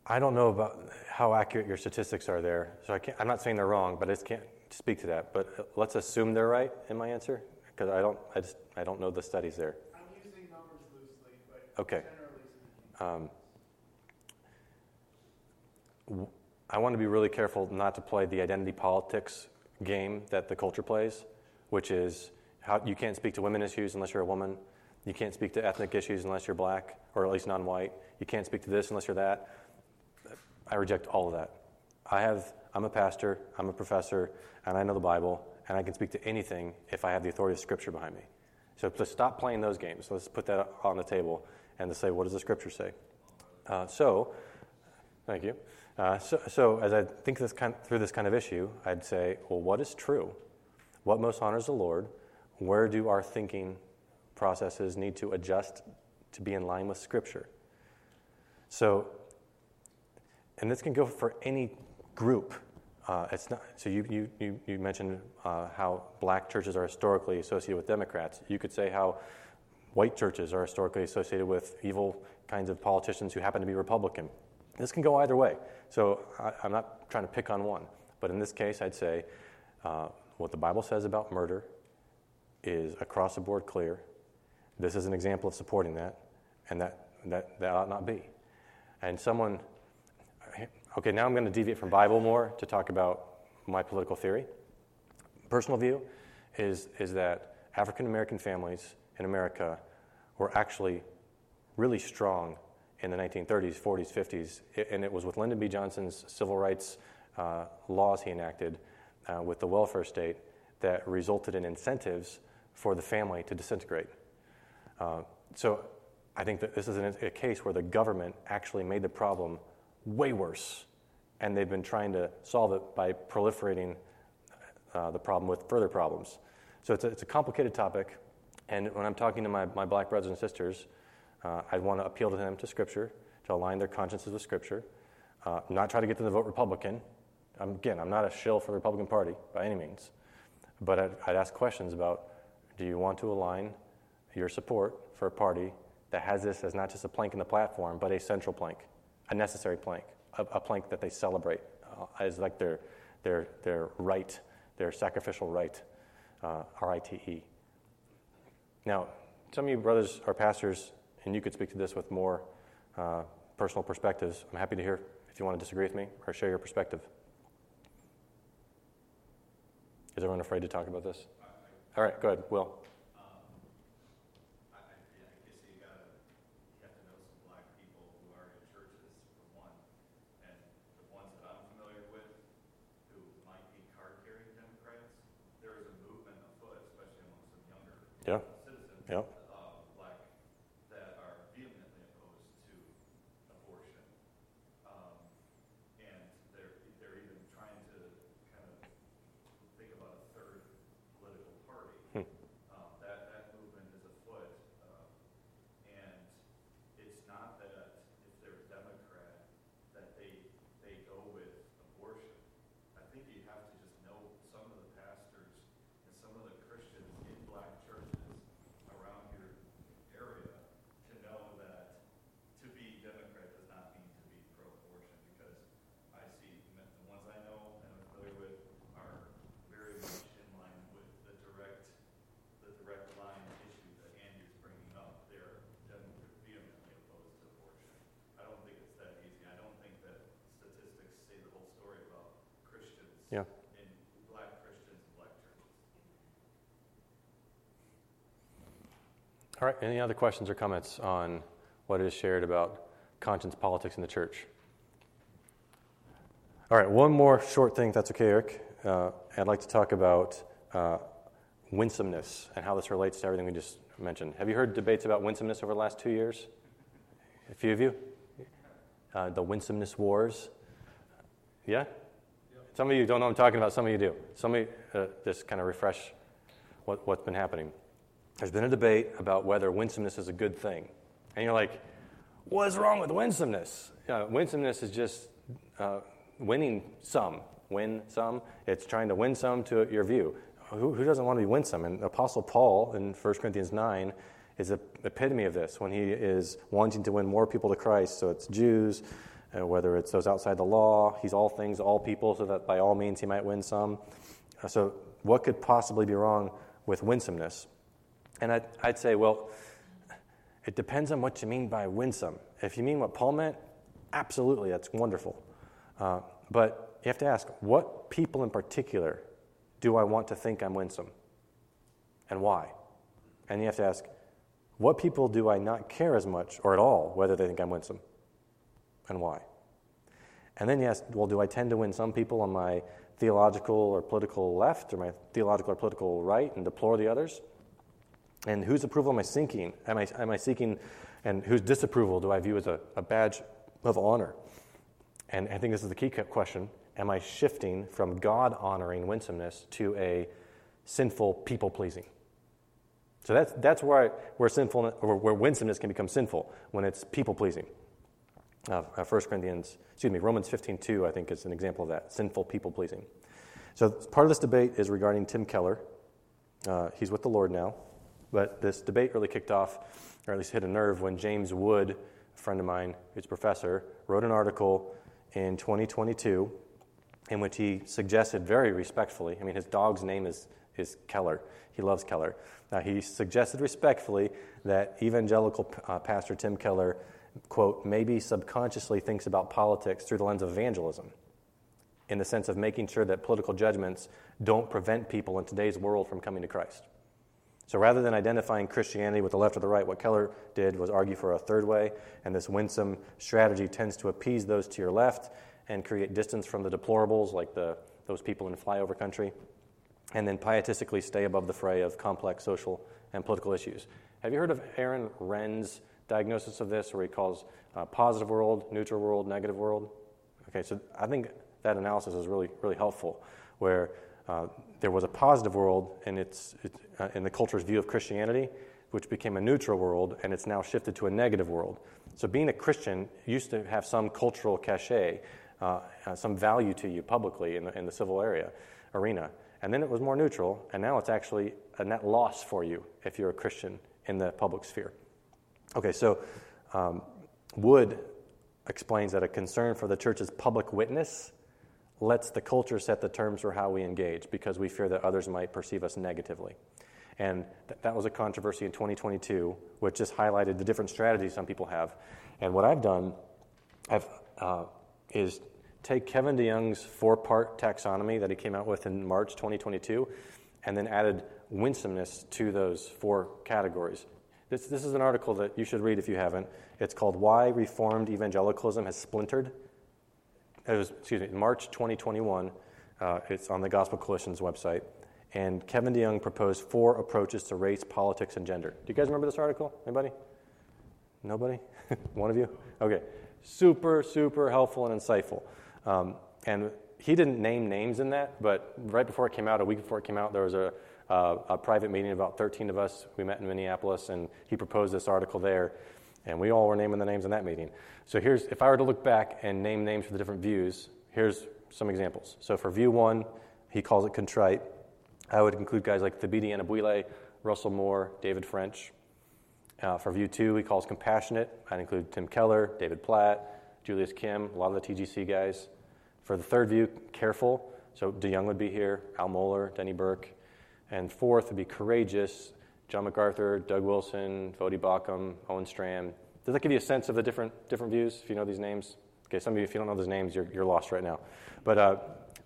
I don't know about how accurate your statistics are there, so I can't, I'm not saying they're wrong, but I just can't speak to that. But let's assume they're right in my answer, because I don't, I, just, I don't know the studies there. I'm using numbers loosely. But okay. Um, I want to be really careful not to play the identity politics game that the culture plays, which is how you can't speak to women issues unless you're a woman. You can't speak to ethnic issues unless you're black, or at least non white. You can't speak to this unless you're that. I reject all of that. I have, I'm a pastor, I'm a professor, and I know the Bible, and I can speak to anything if I have the authority of Scripture behind me. So to stop playing those games. Let's put that on the table and to say, what does the Scripture say? Uh, so, thank you. Uh, so, so, as I think this kind, through this kind of issue, I'd say, well, what is true? What most honors the Lord? Where do our thinking processes need to adjust to be in line with Scripture? So, and this can go for any group. Uh, it's not, so you, you, you, mentioned uh, how black churches are historically associated with Democrats. You could say how white churches are historically associated with evil kinds of politicians who happen to be Republican. This can go either way. So I, am not trying to pick on one. But in this case, I'd say uh, what the Bible says about murder is across the board clear. This is an example of supporting that, and that, that, that ought not be. And someone, okay, now I'm going to deviate from Bible more to talk about my political theory. Personal view is, is that African American families in America were actually really strong in the 1930s, 40s, 50s, and it was with Lyndon B. Johnson's civil rights uh, laws he enacted uh, with the welfare state that resulted in incentives for the family to disintegrate. Uh, so I think that this is an, a case where the government actually made the problem way worse, and they've been trying to solve it by proliferating uh, the problem with further problems. So it's a, it's a complicated topic, and when I'm talking to my, my black brothers and sisters, uh, I'd want to appeal to them to Scripture, to align their consciences with Scripture, uh, not try to get them to vote Republican. I'm, again, I'm not a shill for the Republican Party by any means, but I'd, I'd ask questions about do you want to align your support for a party that has this as not just a plank in the platform, but a central plank, a necessary plank, a, a plank that they celebrate uh, as like their, their, their right, their sacrificial right, uh, R I T E. Now, some of you brothers are pastors and you could speak to this with more uh, personal perspectives. I'm happy to hear if you want to disagree with me or share your perspective. Is everyone afraid to talk about this? All right, go ahead, Will. Yeah. black Christians and black churches. All right, any other questions or comments on what is shared about conscience politics in the church? All right, one more short thing, that's okay, Eric. Uh, I'd like to talk about uh, winsomeness and how this relates to everything we just mentioned. Have you heard debates about winsomeness over the last two years? A few of you? Uh, the winsomeness wars? Yeah? Some of you don't know what I'm talking about, some of you do. Some of you uh, just kind of refresh what, what's been happening. There's been a debate about whether winsomeness is a good thing. And you're like, what's wrong with winsomeness? Winsomeness is just uh, winning some. Win some. It's trying to win some to your view. Who, who doesn't want to be winsome? And Apostle Paul in 1 Corinthians 9 is the epitome of this when he is wanting to win more people to Christ. So it's Jews, uh, whether it's those outside the law. He's all things, all people, so that by all means he might win some. Uh, so, what could possibly be wrong with winsomeness? And I'd, I'd say, well, It depends on what you mean by winsome. If you mean what Paul meant, absolutely, that's wonderful. Uh, but you have to ask what people in particular do I want to think I'm winsome? And why? And you have to ask what people do I not care as much or at all whether they think I'm winsome? And why? And then you ask, well, do I tend to win some people on my theological or political left or my theological or political right and deplore the others? And whose approval am I seeking? Am I, am I seeking, and whose disapproval do I view as a, a badge of honor? And I think this is the key question. Am I shifting from God honoring winsomeness to a sinful people pleasing? So that's, that's where, I, where, sinfulness, or where winsomeness can become sinful, when it's people pleasing. Uh, 1 uh, Corinthians, excuse me, Romans 15 2, I think, is an example of that sinful people pleasing. So part of this debate is regarding Tim Keller. Uh, he's with the Lord now. But this debate really kicked off, or at least hit a nerve, when James Wood, a friend of mine who's a professor, wrote an article in 2022 in which he suggested very respectfully, I mean, his dog's name is, is Keller. He loves Keller. Uh, he suggested respectfully that evangelical uh, pastor Tim Keller, quote, maybe subconsciously thinks about politics through the lens of evangelism, in the sense of making sure that political judgments don't prevent people in today's world from coming to Christ. So rather than identifying Christianity with the left or the right, what Keller did was argue for a third way, and this winsome strategy tends to appease those to your left and create distance from the deplorables, like the, those people in flyover country, and then pietistically stay above the fray of complex social and political issues. Have you heard of Aaron Renn's diagnosis of this, where he calls uh, positive world, neutral world, negative world? Okay, so I think that analysis is really, really helpful, where uh, there was a positive world in, its, uh, in the culture's view of Christianity, which became a neutral world, and it's now shifted to a negative world. So being a Christian used to have some cultural cachet, uh, uh, some value to you publicly in the, in the civil area arena. And then it was more neutral, and now it's actually a net loss for you if you're a Christian in the public sphere. Okay, so um, Wood explains that a concern for the church's public witness lets the culture set the terms for how we engage because we fear that others might perceive us negatively. And th- that was a controversy in 2022, which just highlighted the different strategies some people have. And what I've done I've, uh, is take Kevin DeYoung's four part taxonomy that he came out with in March 2022 and then added winsomeness to those four categories. This, this is an article that you should read if you haven't. It's called Why Reformed Evangelicalism Has Splintered it was, excuse me, March 2021. Uh, it's on the Gospel Coalition's website. And Kevin DeYoung proposed four approaches to race, politics, and gender. Do you guys remember this article? Anybody? Nobody? One of you? Okay. Super, super helpful and insightful. Um, and he didn't name names in that, but right before it came out, a week before it came out, there was a, uh, a private meeting, about 13 of us. We met in Minneapolis, and he proposed this article there. And we all were naming the names in that meeting. So here's, if I were to look back and name names for the different views, here's some examples. So for view one, he calls it contrite. I would include guys like Thabiti Anyabwile, Russell Moore, David French. Uh, for view two, he calls compassionate. I'd include Tim Keller, David Platt, Julius Kim, a lot of the TGC guys. For the third view, careful. So DeYoung would be here, Al Mohler, Denny Burk. And fourth would be courageous. John MacArthur, Doug Wilson, Voddie Baucham, Owen Strachan. Does that give you a sense of the different, different views, if you know these names? Okay, some of you, if you don't know those names, you're, you're lost right now. But uh,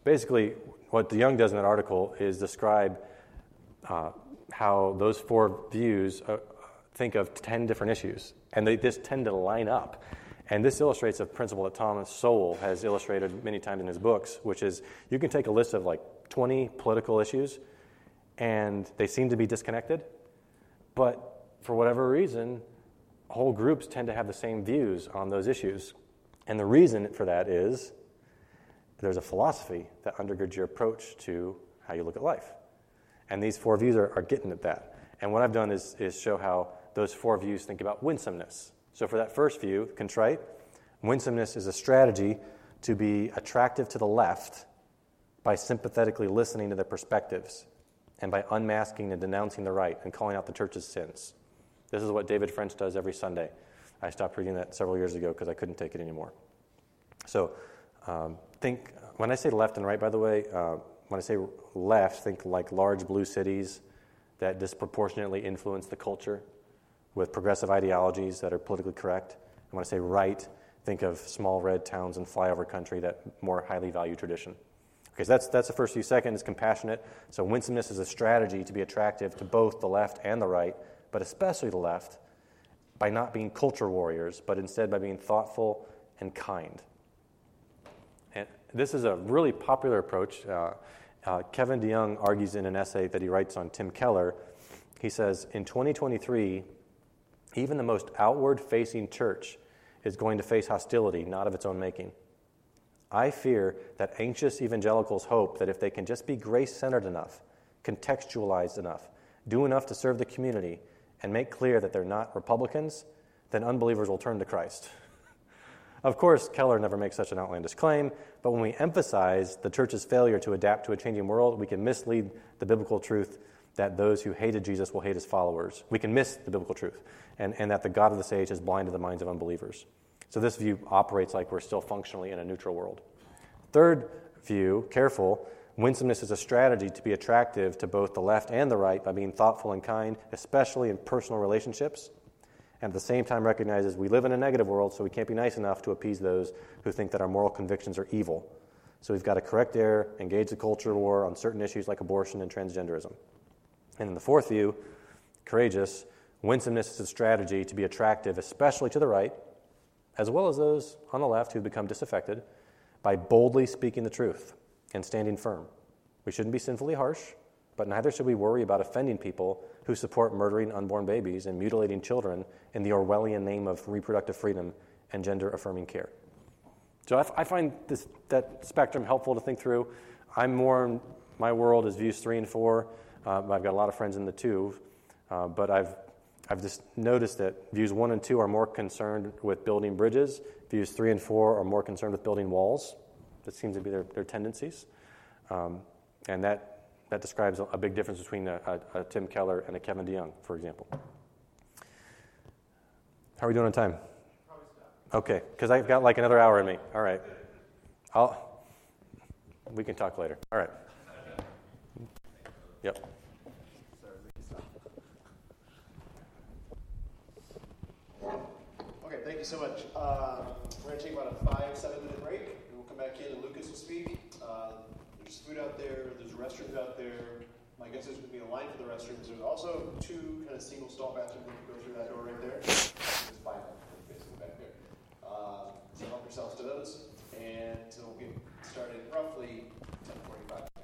basically, what DeYoung does in that article is describe uh, how those four views uh, think of 10 different issues, and they just tend to line up. And this illustrates a principle that Thomas Sowell has illustrated many times in his books, which is you can take a list of like 20 political issues, and they seem to be disconnected, but for whatever reason, whole groups tend to have the same views on those issues. And the reason for that is there's a philosophy that undergirds your approach to how you look at life. And these four views are, are getting at that. And what I've done is, is show how those four views think about winsomeness. So for that first view, contrite, winsomeness is a strategy to be attractive to the left by sympathetically listening to their perspectives and by unmasking and denouncing the right and calling out the church's sins. This is what David French does every Sunday. I stopped reading that several years ago because I couldn't take it anymore. So, um, think when I say left and right, by the way, uh, when I say left, think like large blue cities that disproportionately influence the culture, with progressive ideologies that are politically correct. I want to say right, think of small red towns and flyover country that more highly value tradition. So that's, that's the first few. Second is compassionate. So winsomeness is a strategy to be attractive to both the left and the right, but especially the left, by not being culture warriors, but instead by being thoughtful and kind. And this is a really popular approach. Uh, uh, Kevin DeYoung argues in an essay that he writes on Tim Keller. He says, In 2023, even the most outward facing church is going to face hostility, not of its own making. I fear that anxious evangelicals hope that if they can just be grace centered enough, contextualized enough, do enough to serve the community, and make clear that they're not Republicans, then unbelievers will turn to Christ. of course, Keller never makes such an outlandish claim, but when we emphasize the church's failure to adapt to a changing world, we can mislead the biblical truth that those who hated Jesus will hate his followers. We can miss the biblical truth, and, and that the God of this age has blinded the minds of unbelievers. So this view operates like we're still functionally in a neutral world. Third view, careful, winsomeness is a strategy to be attractive to both the left and the right by being thoughtful and kind, especially in personal relationships. And at the same time, recognizes we live in a negative world, so we can't be nice enough to appease those who think that our moral convictions are evil. So we've got to correct error, engage the culture war on certain issues like abortion and transgenderism. And in the fourth view, courageous, winsomeness is a strategy to be attractive, especially to the right, as well as those on the left who've become disaffected, by boldly speaking the truth and standing firm. We shouldn't be sinfully harsh, but neither should we worry about offending people who support murdering unborn babies and mutilating children in the Orwellian name of reproductive freedom and gender affirming care. So I, find this, that spectrum helpful to think through. I'm more, my world is views three and four. Uh, I've got a lot of friends in the two, uh, but I've I've just noticed that views one and two are more concerned with building bridges. Views three and four are more concerned with building walls. That seems to be their, their tendencies. Um, and that, that describes a, big difference between a, a, a, Tim Keller and a Kevin DeYoung, for example. How are we doing on time? Okay, because I've got like another hour in me. All right. I'll, we can talk later. All right. Yep. So much. Uh, we're going to take about a five, seven minute break, and we'll come back in and Lucas will speak. Uh, there's food out there, there's restrooms out there. My guess is there's going to be a line for the restrooms. There's also two kind of single stall bathrooms that go through that door right there. There's five basically back there. Uh, so help yourselves to those, and so we'll get started roughly 1045.